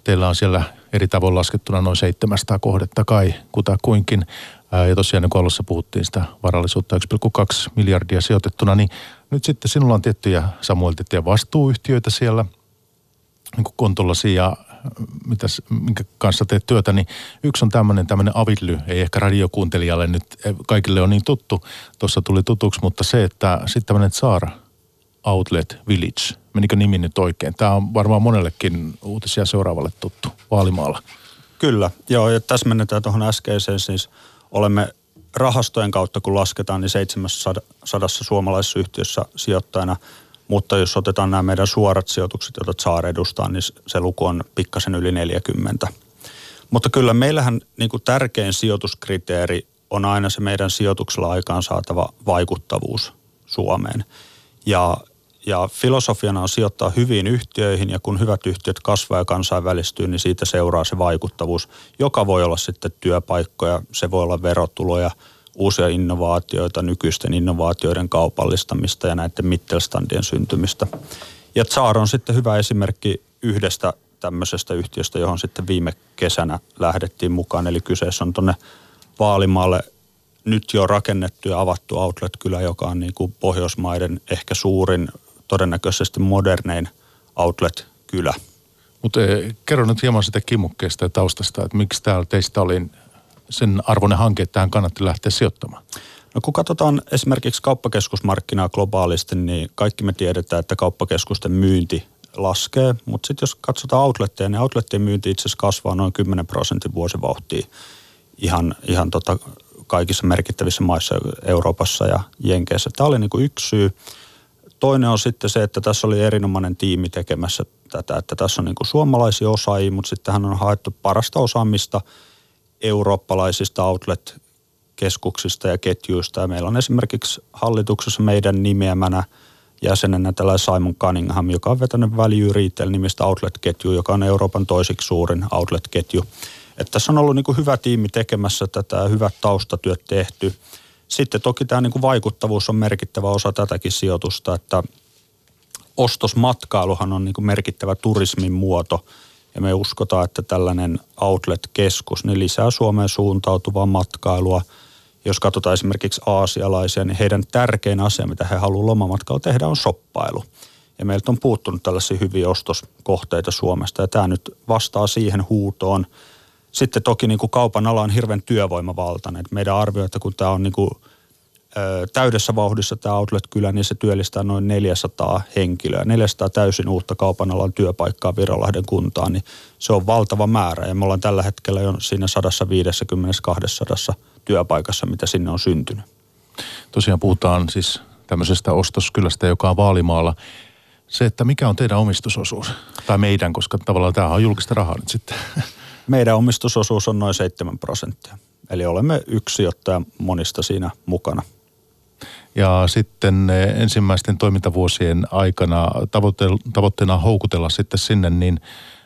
teillä on siellä eri tavoin laskettuna noin 700 kohdetta kai kutakuinkin. Ja tosiaan niin kuin alussa puhuttiin sitä varallisuutta 1,2 miljardia sijoitettuna, niin nyt sitten sinulla on tiettyjä Samuel tiettyjä vastuuyhtiöitä siellä niin kuin kontollasi ja mitäs, minkä kanssa teet työtä, niin yksi on tämmöinen tämmöinen avidly, ei ehkä radiokuuntelijalle nyt kaikille on niin tuttu, tuossa tuli tutuksi, mutta se, että sitten tämmöinen Tsar Outlet Village, menikö nimi nyt oikein? Tämä on varmaan monellekin uutisia seuraavalle tuttu Vaalimaalla. Kyllä, joo, ja täsmennetään tuohon äskeiseen, siis olemme rahastojen kautta, kun lasketaan, niin 700 suomalaisessa yhtiössä sijoittajana – mutta jos otetaan nämä meidän suorat sijoitukset, joita Saar edustaa, niin se luku on pikkasen yli 40. Mutta kyllä meillähän niin kuin tärkein sijoituskriteeri on aina se meidän sijoituksella aikaan saatava vaikuttavuus Suomeen. Ja, ja filosofiana on sijoittaa hyviin yhtiöihin ja kun hyvät yhtiöt kasvaa ja kansainvälistyy, niin siitä seuraa se vaikuttavuus, joka voi olla sitten työpaikkoja, se voi olla verotuloja – uusia innovaatioita, nykyisten innovaatioiden kaupallistamista ja näiden Mittelstandien syntymistä. Ja Tsaar on sitten hyvä esimerkki yhdestä tämmöisestä yhtiöstä, johon sitten viime kesänä lähdettiin mukaan. Eli kyseessä on tuonne Vaalimaalle nyt jo rakennettu ja avattu outlet-kylä, joka on niin kuin Pohjoismaiden ehkä suurin, todennäköisesti modernein outlet-kylä. Mutta eh, kerro nyt hieman sitä kimukkeesta ja taustasta, että miksi täällä teistä oli sen arvoinen hanke, että tähän kannatti lähteä sijoittamaan? No kun katsotaan esimerkiksi kauppakeskusmarkkinaa globaalisti, niin kaikki me tiedetään, että kauppakeskusten myynti laskee, mutta sitten jos katsotaan outletteja, niin outlettien myynti itse asiassa kasvaa noin 10 prosentin vuosivauhtia ihan, ihan tota kaikissa merkittävissä maissa Euroopassa ja Jenkeissä. Tämä oli niin kuin yksi syy. Toinen on sitten se, että tässä oli erinomainen tiimi tekemässä tätä, että tässä on niin kuin suomalaisia osaajia, mutta sittenhän on haettu parasta osaamista eurooppalaisista outlet-keskuksista ja ketjuista. Ja meillä on esimerkiksi hallituksessa meidän nimeämänä jäsenenä tällä Simon Cunningham, joka on vetänyt Value Retail-nimistä outlet-ketju, joka on Euroopan toisiksi suurin outlet-ketju. Että tässä on ollut niin kuin hyvä tiimi tekemässä tätä hyvät taustatyöt tehty. Sitten toki tämä niin kuin vaikuttavuus on merkittävä osa tätäkin sijoitusta, että ostosmatkailuhan on niin kuin merkittävä turismin muoto ja me uskotaan, että tällainen outlet-keskus niin lisää Suomeen suuntautuvaa matkailua. Jos katsotaan esimerkiksi aasialaisia, niin heidän tärkein asia, mitä he haluavat lomamatkalla tehdä, on soppailu. Ja meiltä on puuttunut tällaisia hyviä ostoskohteita Suomesta ja tämä nyt vastaa siihen huutoon – sitten toki niin kuin kaupan ala on hirveän työvoimavaltainen. meidän arvio, että kun tämä on niin kuin, täydessä vauhdissa tämä outlet-kylä, niin se työllistää noin 400 henkilöä. 400 täysin uutta kaupan alan työpaikkaa Virolahden kuntaan, niin se on valtava määrä. Ja me ollaan tällä hetkellä jo siinä 150-200 työpaikassa, mitä sinne on syntynyt. Tosiaan puhutaan siis tämmöisestä ostoskylästä, joka on Vaalimaalla. Se, että mikä on teidän omistusosuus? Tai meidän, koska tavallaan tämä on julkista rahaa nyt sitten. Meidän omistusosuus on noin 7 prosenttia. Eli olemme yksi sijoittaja monista siinä mukana. Ja sitten eh, ensimmäisten toimintavuosien aikana tavoitteena houkutella sitten sinne niin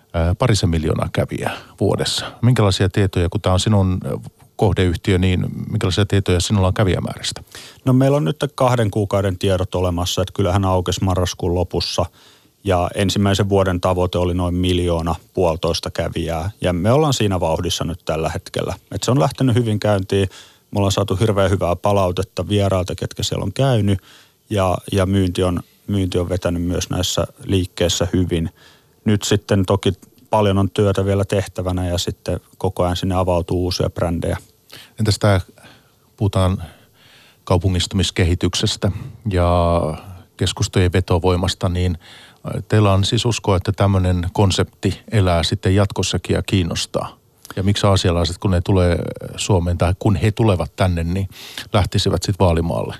eh, parisen miljoonaa kävijää vuodessa. Minkälaisia tietoja, kun tämä on sinun eh, kohdeyhtiö, niin minkälaisia tietoja sinulla on kävijämäärästä? No meillä on nyt kahden kuukauden tiedot olemassa, että kyllähän aukesi marraskuun lopussa – ja ensimmäisen vuoden tavoite oli noin miljoona puolitoista kävijää. Ja me ollaan siinä vauhdissa nyt tällä hetkellä. Et se on lähtenyt hyvin käyntiin. Me ollaan saatu hirveän hyvää palautetta vierailta, ketkä siellä on käynyt. Ja, ja myynti, on, myynti on vetänyt myös näissä liikkeissä hyvin. Nyt sitten toki paljon on työtä vielä tehtävänä ja sitten koko ajan sinne avautuu uusia brändejä. Entäs tämä, puhutaan kaupungistumiskehityksestä ja keskustojen vetovoimasta, niin – Teillä on siis uskoa, että tämmöinen konsepti elää sitten jatkossakin ja kiinnostaa. Ja miksi asialaiset, kun ne tulee Suomeen tai kun he tulevat tänne, niin lähtisivät sitten vaalimaalle?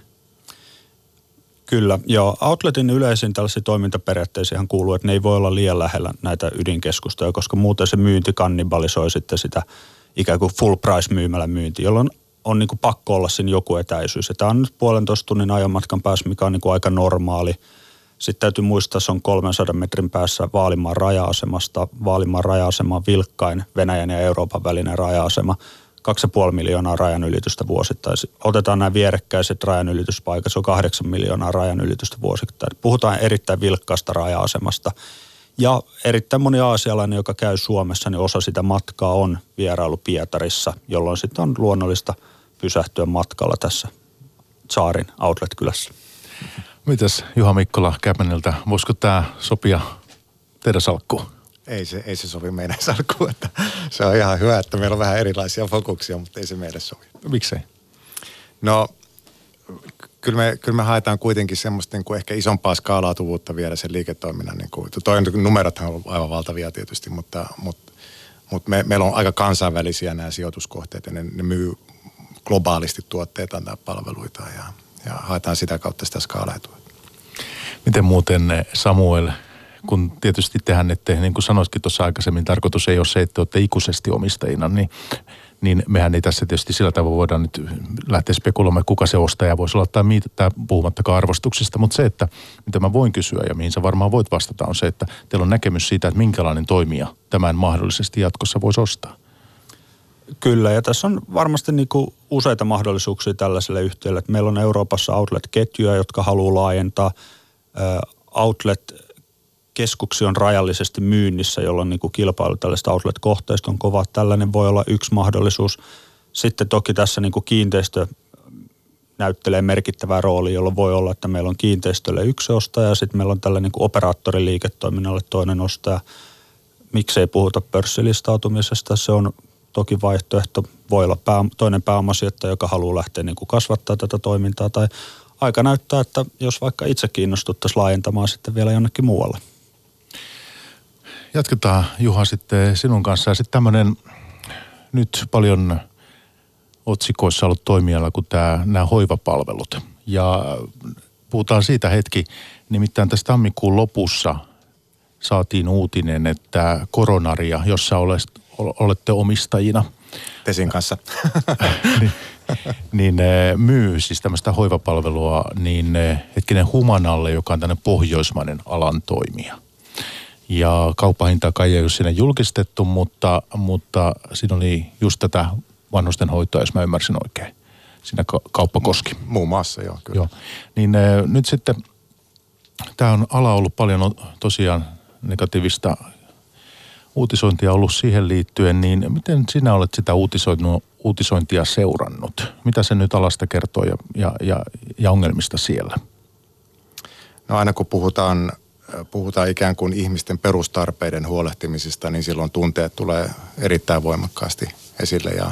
Kyllä, joo. Outletin yleisin tällaisiin toimintaperiaatteisiin kuuluu, että ne ei voi olla liian lähellä näitä ydinkeskustoja, koska muuten se myynti kannibalisoi sitten sitä ikään kuin full price myymälä myynti, jolloin on niin kuin pakko olla siinä joku etäisyys. Ja tämä on nyt puolentoista tunnin ajomatkan päässä, mikä on niin kuin aika normaali – sitten täytyy muistaa, se on 300 metrin päässä Vaalimaan raja-asemasta. Vaalimaan raja-asema vilkkain Venäjän ja Euroopan välinen raja-asema. 2,5 miljoonaa rajanylitystä vuosittain. Otetaan nämä vierekkäiset rajanylityspaikat, se on 8 miljoonaa rajanylitystä vuosittain. Puhutaan erittäin vilkkaasta raja-asemasta. Ja erittäin moni aasialainen, joka käy Suomessa, niin osa sitä matkaa on vierailu Pietarissa, jolloin sitten on luonnollista pysähtyä matkalla tässä Saarin outlet-kylässä. Mitäs Juha Mikkola Käpäniltä, voisiko tämä sopia teidän salkkuun? Ei se, ei se sovi meidän salkkuun. Että se on ihan hyvä, että meillä on vähän erilaisia fokuksia, mutta ei se meidän sovi. Miksei? No, kyllä me, kyllä me haetaan kuitenkin semmoista niin kuin ehkä isompaa skaalautuvuutta vielä sen liiketoiminnan. Niin kuin, toi numerothan on aivan valtavia tietysti, mutta, mutta, mutta me, meillä on aika kansainvälisiä nämä sijoituskohteet ja ne, ne myy globaalisti tuotteita tai palveluita ja, ja haetaan sitä kautta sitä skaalautua. Miten muuten eh, Samuel, kun tietysti tehän ette, niin kuin sanoitkin tuossa aikaisemmin, tarkoitus ei ole se, että olette ikuisesti omistajina, niin, niin mehän ei tässä tietysti sillä tavalla voida nyt lähteä spekuloimaan, kuka se ostaja voisi olla tai mitä, puhumattakaan arvostuksista, mutta se, että mitä mä voin kysyä ja mihin sä varmaan voit vastata, on se, että teillä on näkemys siitä, että minkälainen toimija tämän mahdollisesti jatkossa voisi ostaa. Kyllä, ja tässä on varmasti niin kuin useita mahdollisuuksia tällaiselle yhtiölle. Että meillä on Euroopassa outlet-ketjuja, jotka haluaa laajentaa. Outlet-keskuksia on rajallisesti myynnissä, jolloin niin kuin kilpailu tällaista outlet-kohteista on kova. Tällainen voi olla yksi mahdollisuus. Sitten toki tässä niin kuin kiinteistö näyttelee merkittävää roolia, jolloin voi olla, että meillä on kiinteistölle yksi ostaja ja sitten meillä on tällä niin kuin operaattoriliiketoiminnalle toinen ostaja. Miksei puhuta pörssilistautumisesta, se on toki vaihtoehto. Voi olla pää, toinen pääomasijoittaja, joka haluaa lähteä niin kuin kasvattaa tätä toimintaa tai aika näyttää, että jos vaikka itse kiinnostuttaisiin laajentamaan sitten vielä jonnekin muualle. Jatketaan Juha sitten sinun kanssa sitten tämmöinen nyt paljon otsikoissa ollut toimiala kuin tämä, nämä hoivapalvelut. Ja puhutaan siitä hetki, nimittäin tässä tammikuun lopussa saatiin uutinen, että koronaria, jossa olette omistajina. Tesin kanssa. niin, niin eh, myy siis tämmöistä hoivapalvelua niin eh, hetkinen Humanalle, joka on tämmöinen pohjoismainen alan toimija. Ja kauppahintaa kai ei ole siinä julkistettu, mutta, mutta siinä oli just tätä vanhusten hoitoa, jos mä ymmärsin oikein. Siinä kauppa koski. Muun muassa, joo, kyllä. Joo. Niin äh, nyt sitten, tämä on ala ollut paljon tosiaan negatiivista uutisointia ollut siihen liittyen, niin miten sinä olet sitä uutisointia seurannut? Mitä se nyt alasta kertoo ja, ja, ja, ja ongelmista siellä? No aina kun puhutaan puhutaan ikään kuin ihmisten perustarpeiden huolehtimisesta, niin silloin tunteet tulee erittäin voimakkaasti esille ja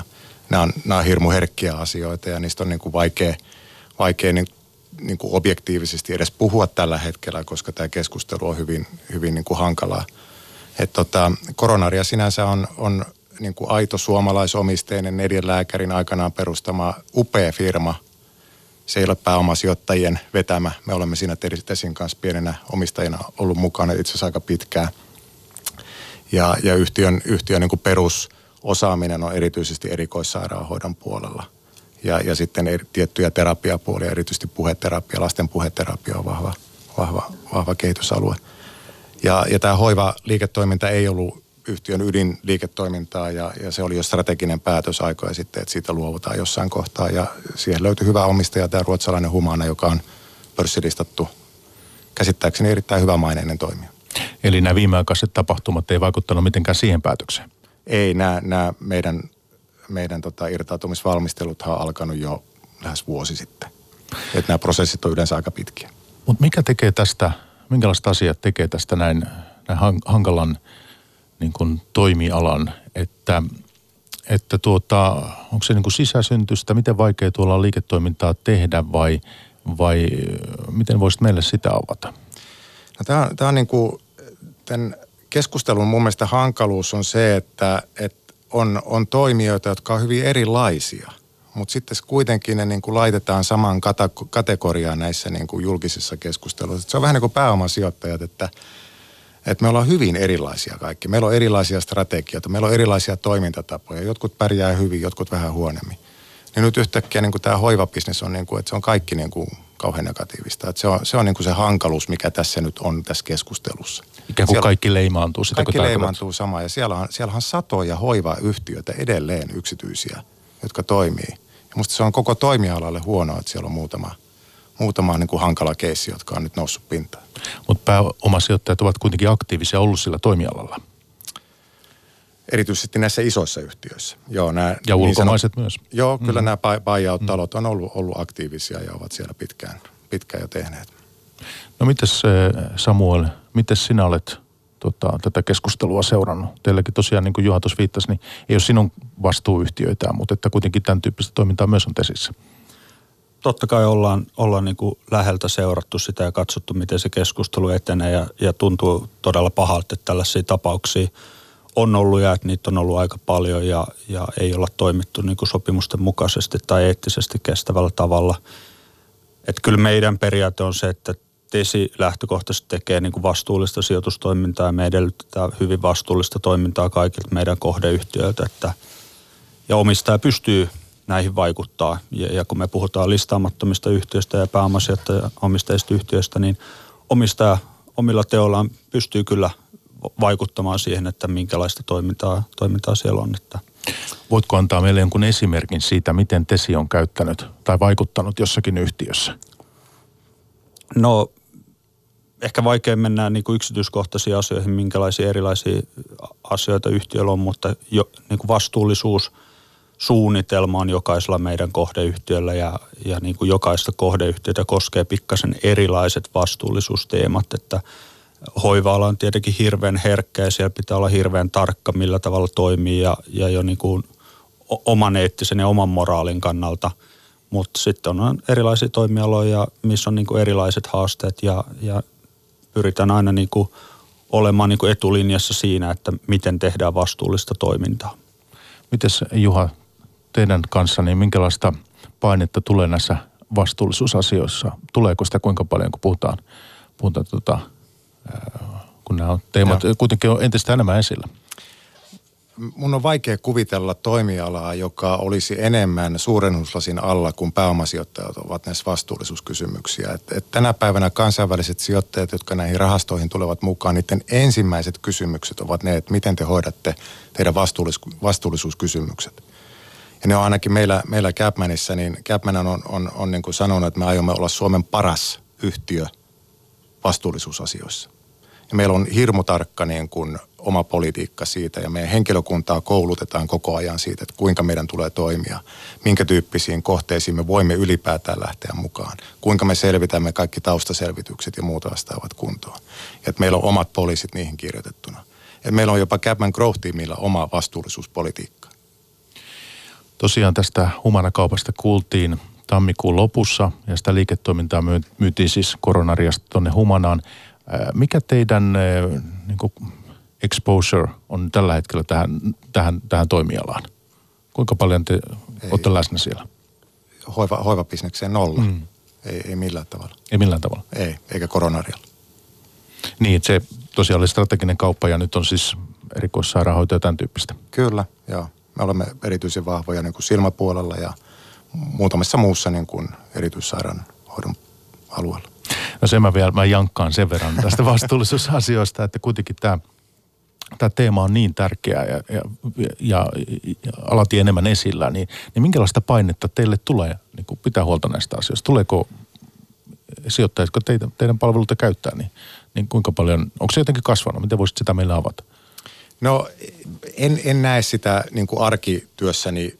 nämä on, nämä on hirmu herkkiä asioita ja niistä on niin kuin vaikea, vaikea niin, niin kuin objektiivisesti edes puhua tällä hetkellä, koska tämä keskustelu on hyvin, hyvin niin kuin hankalaa. Et tota, koronaria sinänsä on, on niin kuin aito suomalaisomisteinen neljän lääkärin aikanaan perustama upea firma – se ei ole pääomasijoittajien vetämä. Me olemme siinä Tesin kanssa pienenä omistajina ollut mukana itse asiassa aika pitkään. Ja, ja yhtiön, yhtiön niin kuin perusosaaminen on erityisesti erikoissairaanhoidon puolella. Ja, ja sitten eri, tiettyjä terapiapuolia, erityisesti puheterapia, lasten puheterapia on vahva, vahva, vahva kehitysalue. Ja, ja tämä hoiva-liiketoiminta ei ollut yhtiön ydinliiketoimintaa ja, ja se oli jo strateginen päätös aikoja sitten, että siitä luovutaan jossain kohtaa. Ja siihen löytyi hyvä omistaja, tämä ruotsalainen Humana, joka on pörssilistattu käsittääkseni erittäin hyvämaineinen toimija. Eli nämä viimeaikaiset tapahtumat ei vaikuttanut mitenkään siihen päätökseen? Ei, nämä, nämä meidän, meidän tota irtautumisvalmisteluthan on alkanut jo lähes vuosi sitten. Että nämä prosessit on yleensä aika pitkiä. Mutta mikä tekee tästä, minkälaiset asiat tekee tästä näin, näin hankalan niin kuin toimialan, että, että tuota, onko se niin kuin sisäsyntystä, miten vaikea tuolla liiketoimintaa tehdä vai, vai miten voisit meille sitä avata? No tämä, tämä on niin kuin, tämän keskustelun mun mielestä hankaluus on se, että, että on, on toimijoita, jotka on hyvin erilaisia, mutta sitten kuitenkin ne niin kuin laitetaan samaan kategoriaan näissä niin kuin julkisissa keskusteluissa. Se on vähän niin kuin pääomasijoittajat, että – että me ollaan hyvin erilaisia kaikki. Meillä on erilaisia strategioita, meillä on erilaisia toimintatapoja. Jotkut pärjää hyvin, jotkut vähän huonommin. Niin nyt yhtäkkiä niin tämä hoivabisnes on, niin kuin, että se on kaikki niin kuin kauhean negatiivista. Että se on se, on niin kuin se hankaluus, mikä tässä nyt on tässä keskustelussa. Ikään kuin siellä, kaikki leimaantuu sitä, Kaikki leimaantuu sama. Ja siellä on, siellä on satoja hoivayhtiöitä edelleen yksityisiä, jotka toimii. Ja musta se on koko toimialalle huonoa, että siellä on muutama – muutama niin kuin hankala keissi, jotka on nyt noussut pintaan. Mutta pääomasijoittajat ovat kuitenkin aktiivisia ollut sillä toimialalla. Erityisesti näissä isoissa yhtiöissä. Joo, nämä, ja niin ulkomaiset sanot, myös. Joo, kyllä mm. nämä buyout-talot on ollut, ollut aktiivisia ja ovat siellä pitkään, pitkään jo tehneet. No mites Samuel, miten sinä olet tota, tätä keskustelua seurannut? Teilläkin tosiaan, niin kuin Juha tuossa viittasi, niin ei ole sinun vastuuyhtiöitään, mutta että kuitenkin tämän tyyppistä toimintaa myös on tesissä totta kai ollaan, ollaan niin kuin läheltä seurattu sitä ja katsottu, miten se keskustelu etenee ja, ja tuntuu todella pahalta, että tällaisia tapauksia on ollut ja että niitä on ollut aika paljon ja, ja ei olla toimittu niin kuin sopimusten mukaisesti tai eettisesti kestävällä tavalla. Että kyllä meidän periaate on se, että TESI lähtökohtaisesti tekee niin kuin vastuullista sijoitustoimintaa ja me edellytetään hyvin vastuullista toimintaa kaikilta meidän kohdeyhtiöiltä, että ja omistaja pystyy näihin vaikuttaa. Ja, ja kun me puhutaan listaamattomista yhtiöistä ja pääomasijoittajista yhtiöistä, niin omistaja omilla teollaan pystyy kyllä vaikuttamaan siihen, että minkälaista toimintaa, toimintaa siellä on. Että. Voitko antaa meille jonkun esimerkin siitä, miten Tesi on käyttänyt tai vaikuttanut jossakin yhtiössä? No ehkä vaikea mennä niin kuin yksityiskohtaisiin asioihin, minkälaisia erilaisia asioita yhtiöllä on, mutta jo, niin kuin vastuullisuus – suunnitelma on jokaisella meidän kohdeyhtiöllä ja, ja niin kuin jokaista kohdeyhtiötä koskee pikkasen erilaiset vastuullisuusteemat, että hoiva on tietenkin hirveän herkkä ja siellä pitää olla hirveän tarkka, millä tavalla toimii ja, ja jo niin kuin oman eettisen ja oman moraalin kannalta. Mutta sitten on erilaisia toimialoja, missä on niin kuin erilaiset haasteet ja, ja pyritään aina niin kuin olemaan niin kuin etulinjassa siinä, että miten tehdään vastuullista toimintaa. Mites Juha, teidän kanssa, niin minkälaista painetta tulee näissä vastuullisuusasioissa? Tuleeko sitä kuinka paljon, kun puhutaan, puhutaan tota, kun nämä on teemat ja. kuitenkin on entistä enemmän esillä? Mun on vaikea kuvitella toimialaa, joka olisi enemmän suurennuslasin alla kuin pääomasijoittajat ovat näissä vastuullisuuskysymyksiä. Et, et tänä päivänä kansainväliset sijoittajat, jotka näihin rahastoihin tulevat mukaan, niiden ensimmäiset kysymykset ovat ne, että miten te hoidatte teidän vastuullis- vastuullisuuskysymykset. Ja ne on ainakin meillä, meillä Capmanissa, niin Capman on, on, on, on niin kuin sanonut, että me aiomme olla Suomen paras yhtiö vastuullisuusasioissa. Ja meillä on hirmu tarkka niin kuin oma politiikka siitä ja meidän henkilökuntaa koulutetaan koko ajan siitä, että kuinka meidän tulee toimia, minkä tyyppisiin kohteisiin me voimme ylipäätään lähteä mukaan, kuinka me selvitämme kaikki taustaselvitykset ja muuta vastaavat kuntoon. Ja että meillä on omat poliisit niihin kirjoitettuna. Ja meillä on jopa Capman Growth-tiimillä oma vastuullisuuspolitiikka. Tosiaan tästä humanakaupasta kuultiin tammikuun lopussa ja sitä liiketoimintaa myytiin siis koronariasta tuonne Humanaan. Mikä teidän niin kuin exposure on tällä hetkellä tähän, tähän, tähän toimialaan? Kuinka paljon te ei, olette läsnä siellä? Hoiva, hoivabisnekseen nolla. Mm. Ei, ei millään tavalla. Ei millään tavalla? Ei, eikä koronarialla. Niin, että se tosiaan oli strateginen kauppa ja nyt on siis erikoissairaanhoito ja tämän tyyppistä. Kyllä, joo. Me olemme erityisen vahvoja niin kuin silmäpuolella ja muutamassa muussa niin kuin erityissairaanhoidon alueella. No sen mä vielä, mä jankkaan sen verran tästä vastuullisuusasioista, että kuitenkin tämä tämä teema on niin tärkeä ja, ja, ja, ja alati enemmän esillä, niin, niin minkälaista painetta teille tulee niin kuin pitää huolta näistä asioista? Tuleeko sijoittajat, jotka teitä, teidän palveluita käyttää, niin, niin kuinka paljon, onko se jotenkin kasvanut? Miten voisit sitä meille avata? No en, en näe sitä niin kuin arkityössäni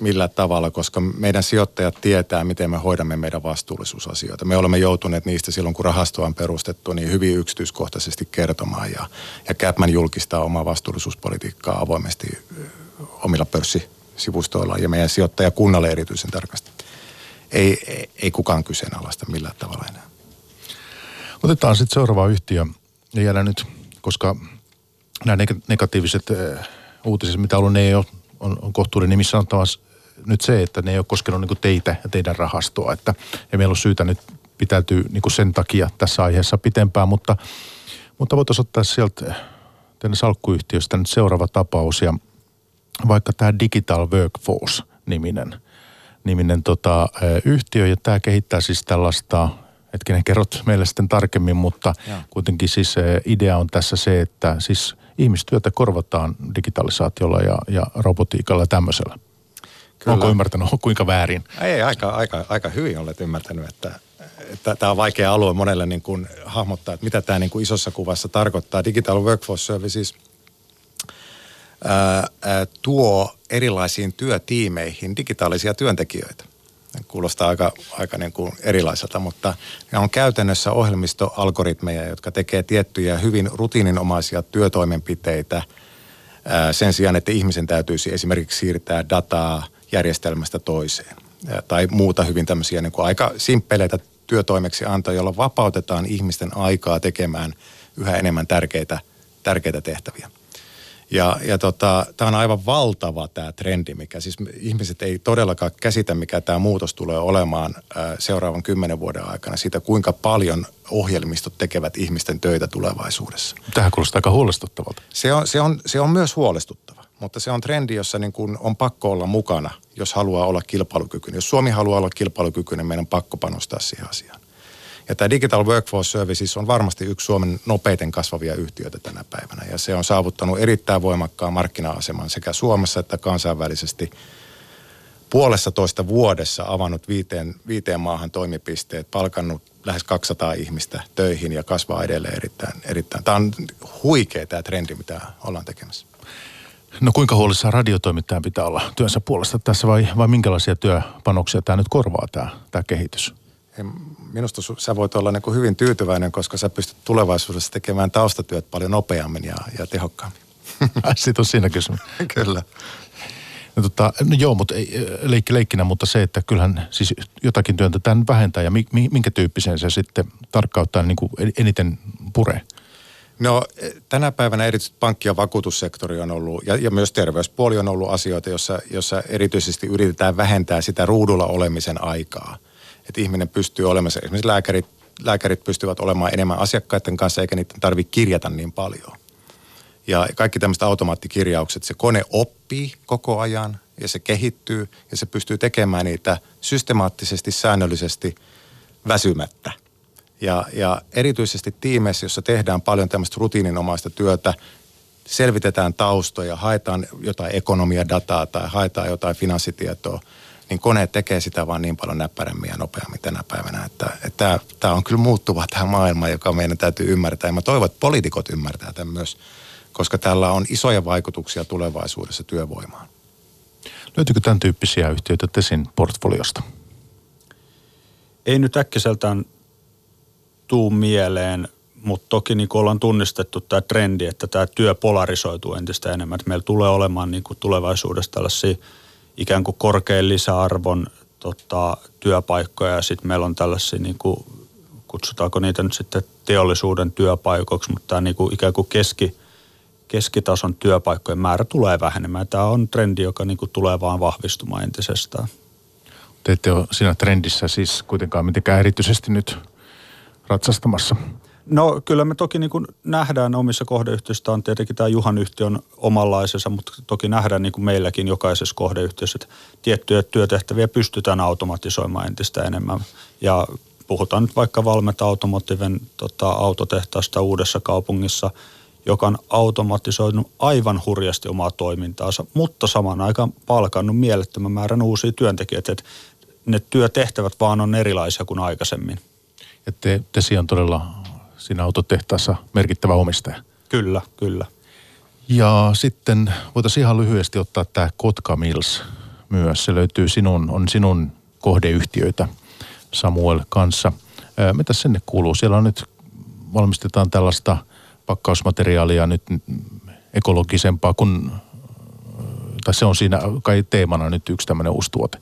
millä tavalla, koska meidän sijoittajat tietää, miten me hoidamme meidän vastuullisuusasioita. Me olemme joutuneet niistä silloin, kun rahasto on perustettu, niin hyvin yksityiskohtaisesti kertomaan. Ja, ja Capman julkistaa omaa vastuullisuuspolitiikkaa avoimesti omilla pörssisivustoillaan ja meidän sijoittajakunnalle erityisen tarkasti. Ei, ei, kukaan kyseenalaista millään tavalla enää. Otetaan sitten seuraava yhtiö ja jäädään nyt, koska nämä negatiiviset uutiset, mitä on ne ei ole on, on kohtuullinen nimissä sanottava nyt se, että ne ei ole koskenut niin teitä ja teidän rahastoa. Että ei meillä ole syytä nyt pitäytyy niin sen takia tässä aiheessa pitempään, mutta, mutta voitaisiin ottaa sieltä teidän salkkuyhtiöstä nyt seuraava tapaus ja vaikka tämä Digital Workforce-niminen niminen tota, yhtiö ja tämä kehittää siis tällaista hetkinen, kerrot meille sitten tarkemmin, mutta ja. kuitenkin siis idea on tässä se, että siis ihmistyötä korvataan digitalisaatiolla ja, ja robotiikalla ja tämmöisellä. Kyllä. Onko ymmärtänyt, kuinka väärin? Ei, aika, aika, aika hyvin olet ymmärtänyt, että, tämä on vaikea alue monelle niin kuin hahmottaa, että mitä tämä niin kuin isossa kuvassa tarkoittaa. Digital Workforce Services ää, ää, tuo erilaisiin työtiimeihin digitaalisia työntekijöitä. Kuulostaa aika, aika niin kuin erilaiselta, mutta ne on käytännössä ohjelmistoalgoritmeja, jotka tekee tiettyjä hyvin rutiininomaisia työtoimenpiteitä sen sijaan, että ihmisen täytyisi esimerkiksi siirtää dataa järjestelmästä toiseen. Tai muuta hyvin tämmöisiä niin kuin aika simppeleitä työtoimeksiantoja, joilla vapautetaan ihmisten aikaa tekemään yhä enemmän tärkeitä, tärkeitä tehtäviä. Ja, ja tota, tämä on aivan valtava tämä trendi, mikä siis ihmiset ei todellakaan käsitä, mikä tämä muutos tulee olemaan ää, seuraavan kymmenen vuoden aikana. Siitä, kuinka paljon ohjelmistot tekevät ihmisten töitä tulevaisuudessa. Tähän kuulostaa aika huolestuttavalta. Se on, se on, se on myös huolestuttava, mutta se on trendi, jossa niin kuin on pakko olla mukana, jos haluaa olla kilpailukykyinen. Jos Suomi haluaa olla kilpailukykyinen, meidän on pakko panostaa siihen asiaan. Ja tämä Digital Workforce Services on varmasti yksi Suomen nopeiten kasvavia yhtiöitä tänä päivänä. Ja se on saavuttanut erittäin voimakkaan markkina-aseman sekä Suomessa että kansainvälisesti. Puolessa toista vuodessa avannut viiteen, viiteen maahan toimipisteet, palkannut lähes 200 ihmistä töihin ja kasvaa edelleen erittäin. erittäin. Tämä on huikea tämä trendi, mitä ollaan tekemässä. No kuinka huolissaan radiotoimittajan pitää olla työnsä puolesta tässä vai, vai minkälaisia työpanoksia tämä nyt korvaa tämä, tämä kehitys? Minusta sä voit olla niin kuin hyvin tyytyväinen, koska sä pystyt tulevaisuudessa tekemään taustatyöt paljon nopeammin ja, ja tehokkaammin. Sitten on siinä kysymys. Kyllä. No, tota, no joo, mutta ei, leikki leikkinä, mutta se, että kyllähän siis jotakin työntä tämän vähentää ja mi, minkä tyyppiseen se sitten tarkkauttaa niin kuin eniten pure? No tänä päivänä erityisesti pankki- ja vakuutussektori on ollut, ja, ja myös terveyspuoli on ollut asioita, jossa, jossa erityisesti yritetään vähentää sitä ruudulla olemisen aikaa. Että ihminen pystyy olemaan, esimerkiksi lääkärit, lääkärit pystyvät olemaan enemmän asiakkaiden kanssa, eikä niiden tarvitse kirjata niin paljon. Ja kaikki tämmöiset automaattikirjaukset, se kone oppii koko ajan ja se kehittyy ja se pystyy tekemään niitä systemaattisesti, säännöllisesti väsymättä. Ja, ja erityisesti tiimeissä, jossa tehdään paljon tämmöistä rutiininomaista työtä, selvitetään taustoja, haetaan jotain ekonomiadataa tai haetaan jotain finanssitietoa, niin koneet tekee sitä vaan niin paljon näppärämmin ja nopeammin tänä päivänä, että, että tämä on kyllä muuttuva tämä maailma, joka meidän täytyy ymmärtää. Ja mä toivon, että poliitikot ymmärtää tämän myös, koska tällä on isoja vaikutuksia tulevaisuudessa työvoimaan. Löytyykö tämän tyyppisiä yhtiöitä Tesin portfoliosta? Ei nyt äkkiseltään tuu mieleen, mutta toki niin ollaan tunnistettu tämä trendi, että tämä työ polarisoituu entistä enemmän. Että meillä tulee olemaan niin kuin tulevaisuudessa tällaisia ikään kuin korkean lisäarvon tota, työpaikkoja ja sitten meillä on tällaisia, niin kuin, kutsutaanko niitä nyt sitten teollisuuden työpaikoiksi, mutta tämä niin kuin ikään kuin keski, keskitason työpaikkojen määrä tulee vähenemään. Tämä on trendi, joka niin kuin tulee vaan vahvistumaan entisestään. Te ette ole siinä trendissä siis kuitenkaan mitenkään erityisesti nyt ratsastamassa? No kyllä me toki niin kuin nähdään omissa kohdeyhtiöissä, on tietenkin tämä Juhan yhtiö on omanlaisensa, mutta toki nähdään niin kuin meilläkin jokaisessa kohdeyhtiössä, että tiettyjä työtehtäviä pystytään automatisoimaan entistä enemmän. Ja puhutaan nyt vaikka Valmet Automotiven tota, autotehtaasta uudessa kaupungissa, joka on automatisoinut aivan hurjasti omaa toimintaansa, mutta samaan aikaan palkannut mielettömän määrän uusia työntekijöitä. Että ne työtehtävät vaan on erilaisia kuin aikaisemmin. Ja te, Tesi on todella siinä autotehtaassa merkittävä omistaja. Kyllä, kyllä. Ja sitten voitaisiin ihan lyhyesti ottaa tämä Kotka Mills myös. Se löytyy sinun, on sinun kohdeyhtiöitä Samuel kanssa. Mitä sinne kuuluu? Siellä on nyt, valmistetaan tällaista pakkausmateriaalia nyt ekologisempaa kuin, tai se on siinä kai teemana nyt yksi tämmöinen uusi tuote.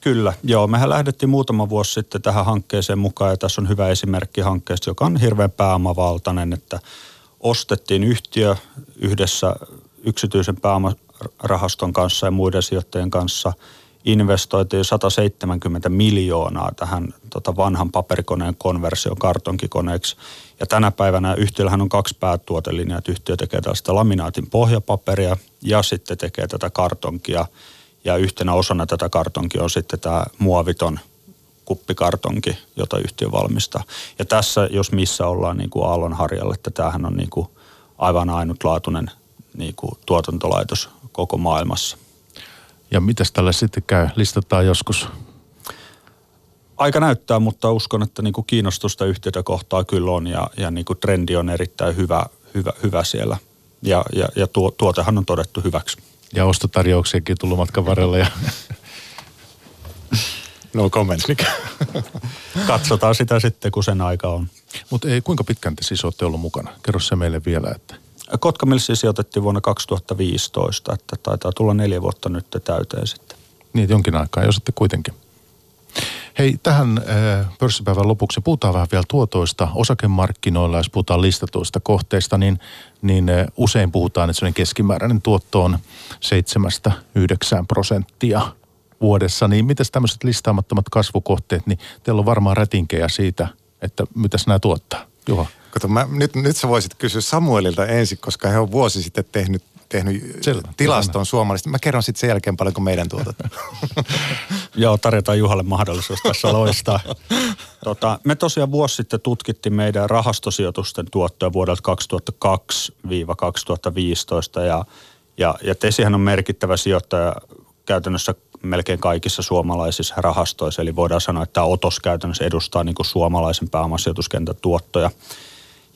Kyllä, joo. Mehän lähdettiin muutama vuosi sitten tähän hankkeeseen mukaan ja tässä on hyvä esimerkki hankkeesta, joka on hirveän pääomavaltainen, että ostettiin yhtiö yhdessä yksityisen pääomarahaston kanssa ja muiden sijoittajien kanssa investoitiin 170 miljoonaa tähän tota vanhan paperikoneen konversion kartonkikoneeksi. Ja tänä päivänä yhtiöllähän on kaksi päätuotelinjaa, että yhtiö tekee tällaista laminaatin pohjapaperia ja sitten tekee tätä kartonkia – ja yhtenä osana tätä kartonkia on sitten tämä muoviton kuppikartonki, jota yhtiö valmistaa. Ja tässä, jos missä ollaan niin kuin aallonharjalla, että tämähän on niin kuin aivan ainutlaatuinen niin kuin tuotantolaitos koko maailmassa. Ja mitäs tälle sitten käy? Listataan joskus. Aika näyttää, mutta uskon, että niin kuin kiinnostusta yhtiötä kohtaa kyllä on ja, ja niin kuin trendi on erittäin hyvä, hyvä, hyvä siellä. Ja, ja, ja tuo, tuotehan on todettu hyväksi. Ja ostotarjouksiakin tullut matkan varrella. Ja... No comments. Katsotaan sitä sitten, kun sen aika on. Mutta kuinka pitkään te siis olette ollut mukana? Kerro se meille vielä, että... Kotka Millsi sijoitettiin vuonna 2015, että taitaa tulla neljä vuotta nyt täyteen sitten. Niin, jonkin aikaa, jos olette kuitenkin. Hei, tähän äh, pörssipäivän lopuksi puhutaan vähän vielä tuotoista osakemarkkinoilla. Jos puhutaan listatuista kohteista, niin, niin äh, usein puhutaan, että keskimääräinen tuotto on 7-9 prosenttia vuodessa. Niin mitäs tämmöiset listaamattomat kasvukohteet, niin teillä on varmaan rätinkejä siitä, että mitäs nämä tuottaa. Juha. Kato, mä, nyt, nyt sä voisit kysyä Samuelilta ensin, koska he on vuosi sitten tehnyt tehnyt Selvä. tilaston suomalaisista. Mä kerron sitten sen jälkeen paljonko meidän tuotat. Joo, tarjotaan Juhalle mahdollisuus tässä loistaa. Tota, me tosiaan vuosi sitten tutkittiin meidän rahastosijoitusten tuottoja vuodelta 2002-2015 ja, ja, ja Tesihän on merkittävä sijoittaja käytännössä melkein kaikissa suomalaisissa rahastoissa, eli voidaan sanoa, että tämä otos käytännössä edustaa niin kuin suomalaisen pääomasijoituskentän tuottoja.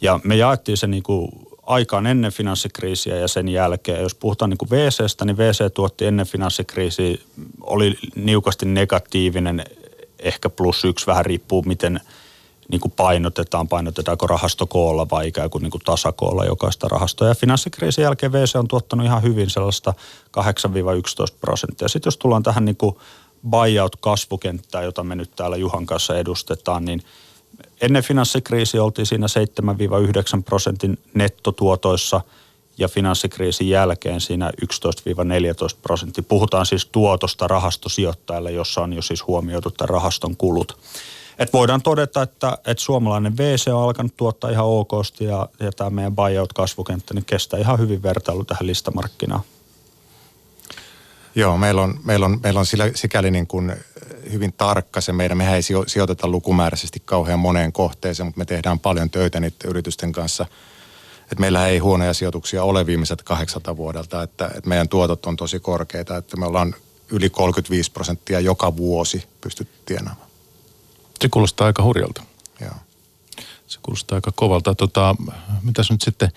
Ja me jaettiin se niin kuin aikaan ennen finanssikriisiä ja sen jälkeen. Jos puhutaan niin kuin VCstä, niin VC tuotti ennen finanssikriisiä, oli niukasti negatiivinen, ehkä plus yksi, vähän riippuu miten niin kuin painotetaan, painotetaanko rahastokoolla vai ikään kuin, niin kuin tasakoolla jokaista rahastoa. Ja finanssikriisin jälkeen VC on tuottanut ihan hyvin sellaista 8-11 prosenttia. Sitten jos tullaan tähän niin kuin buyout-kasvukenttään, jota me nyt täällä Juhan kanssa edustetaan, niin ennen finanssikriisiä oltiin siinä 7-9 prosentin nettotuotoissa ja finanssikriisin jälkeen siinä 11-14 prosenttia. Puhutaan siis tuotosta rahastosijoittajalle, jossa on jo siis huomioitu tämän rahaston kulut. Et voidaan todeta, että, että suomalainen VC on alkanut tuottaa ihan okosti ja, ja tämä meidän buyout-kasvukenttä niin kestää ihan hyvin vertailu tähän listamarkkinaan. Joo, meillä on, meillä on, meillä on sillä, sikäli niin kuin hyvin tarkka se meidän. Mehän ei sijoiteta lukumääräisesti kauhean moneen kohteeseen, mutta me tehdään paljon töitä niiden yritysten kanssa. Et meillä ei huonoja sijoituksia ole viimeiset kahdeksalta vuodelta, että, että meidän tuotot on tosi korkeita, että me ollaan yli 35 prosenttia joka vuosi pystytty tienaamaan. Se kuulostaa aika hurjalta. Joo. Se kuulostaa aika kovalta. Tota, mitäs nyt sitten,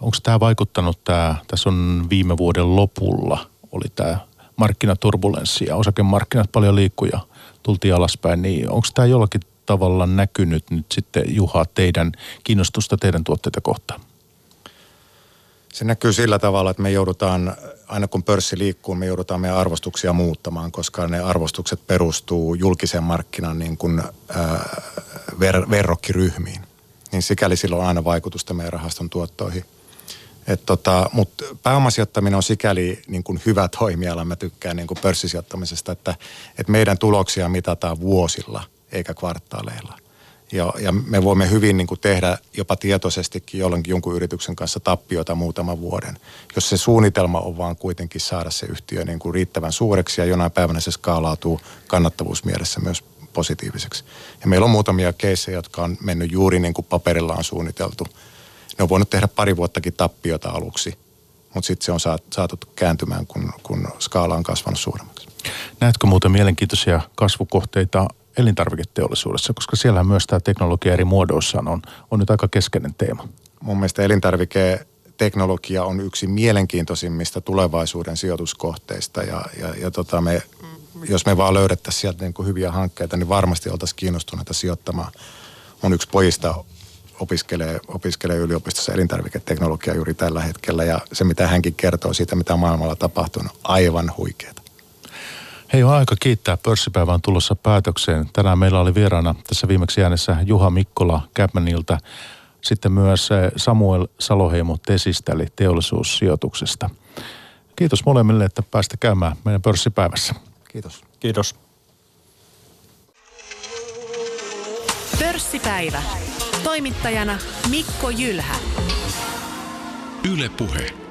onko tämä vaikuttanut, tää, tässä on viime vuoden lopulla oli tämä markkinaturbulenssi ja osakemarkkinat paljon liikkuja, tultiin alaspäin, niin onko tämä jollakin tavalla näkynyt nyt sitten Juha teidän kiinnostusta teidän tuotteita kohtaan? Se näkyy sillä tavalla, että me joudutaan, aina kun pörssi liikkuu, me joudutaan meidän arvostuksia muuttamaan, koska ne arvostukset perustuu julkisen markkinan niin kuin, ää, ver, verrokkiryhmiin. Niin sikäli sillä on aina vaikutusta meidän rahaston tuottoihin. Et tota, Mutta pääomasijoittaminen on sikäli niin kuin hyvä toimiala, mä tykkään niin kuin pörssisijoittamisesta, että, että meidän tuloksia mitataan vuosilla eikä kvartaaleilla – ja, ja me voimme hyvin niin kuin tehdä jopa tietoisestikin jollekin jonkun yrityksen kanssa tappiota muutaman vuoden. Jos se suunnitelma on vaan kuitenkin saada se yhtiö niin kuin riittävän suureksi ja jonain päivänä se skaalautuu kannattavuusmielessä myös positiiviseksi. Ja meillä on muutamia keissejä, jotka on mennyt juuri niin kuin paperilla on suunniteltu. Ne on voinut tehdä pari vuottakin tappiota aluksi, mutta sitten se on saatu kääntymään, kun, kun skaala on kasvanut suuremmaksi. Näetkö muuten mielenkiintoisia kasvukohteita elintarviketeollisuudessa, koska siellä myös tämä teknologia eri muodoissaan on, on nyt aika keskeinen teema. Mun mielestä elintarviketeknologia on yksi mielenkiintoisimmista tulevaisuuden sijoituskohteista ja, ja, ja tota me, jos me vaan löydettäisiin sieltä niin kuin hyviä hankkeita, niin varmasti oltaisiin kiinnostuneita sijoittamaan. Mun yksi pojista opiskelee, opiskelee yliopistossa elintarviketeknologiaa juuri tällä hetkellä ja se mitä hänkin kertoo siitä, mitä maailmalla tapahtuu, on aivan huikeeta. Hei, on aika kiittää. Pörssipäivä on tulossa päätökseen. Tänään meillä oli vieraana tässä viimeksi äänessä Juha Mikkola Capmanilta. Sitten myös eh, Samuel Saloheimo Tesistä, eli teollisuussijoituksesta. Kiitos molemmille, että päästä käymään meidän pörssipäivässä. Kiitos. Kiitos. Pörssipäivä. Toimittajana Mikko Jylhä. Yle Puhe.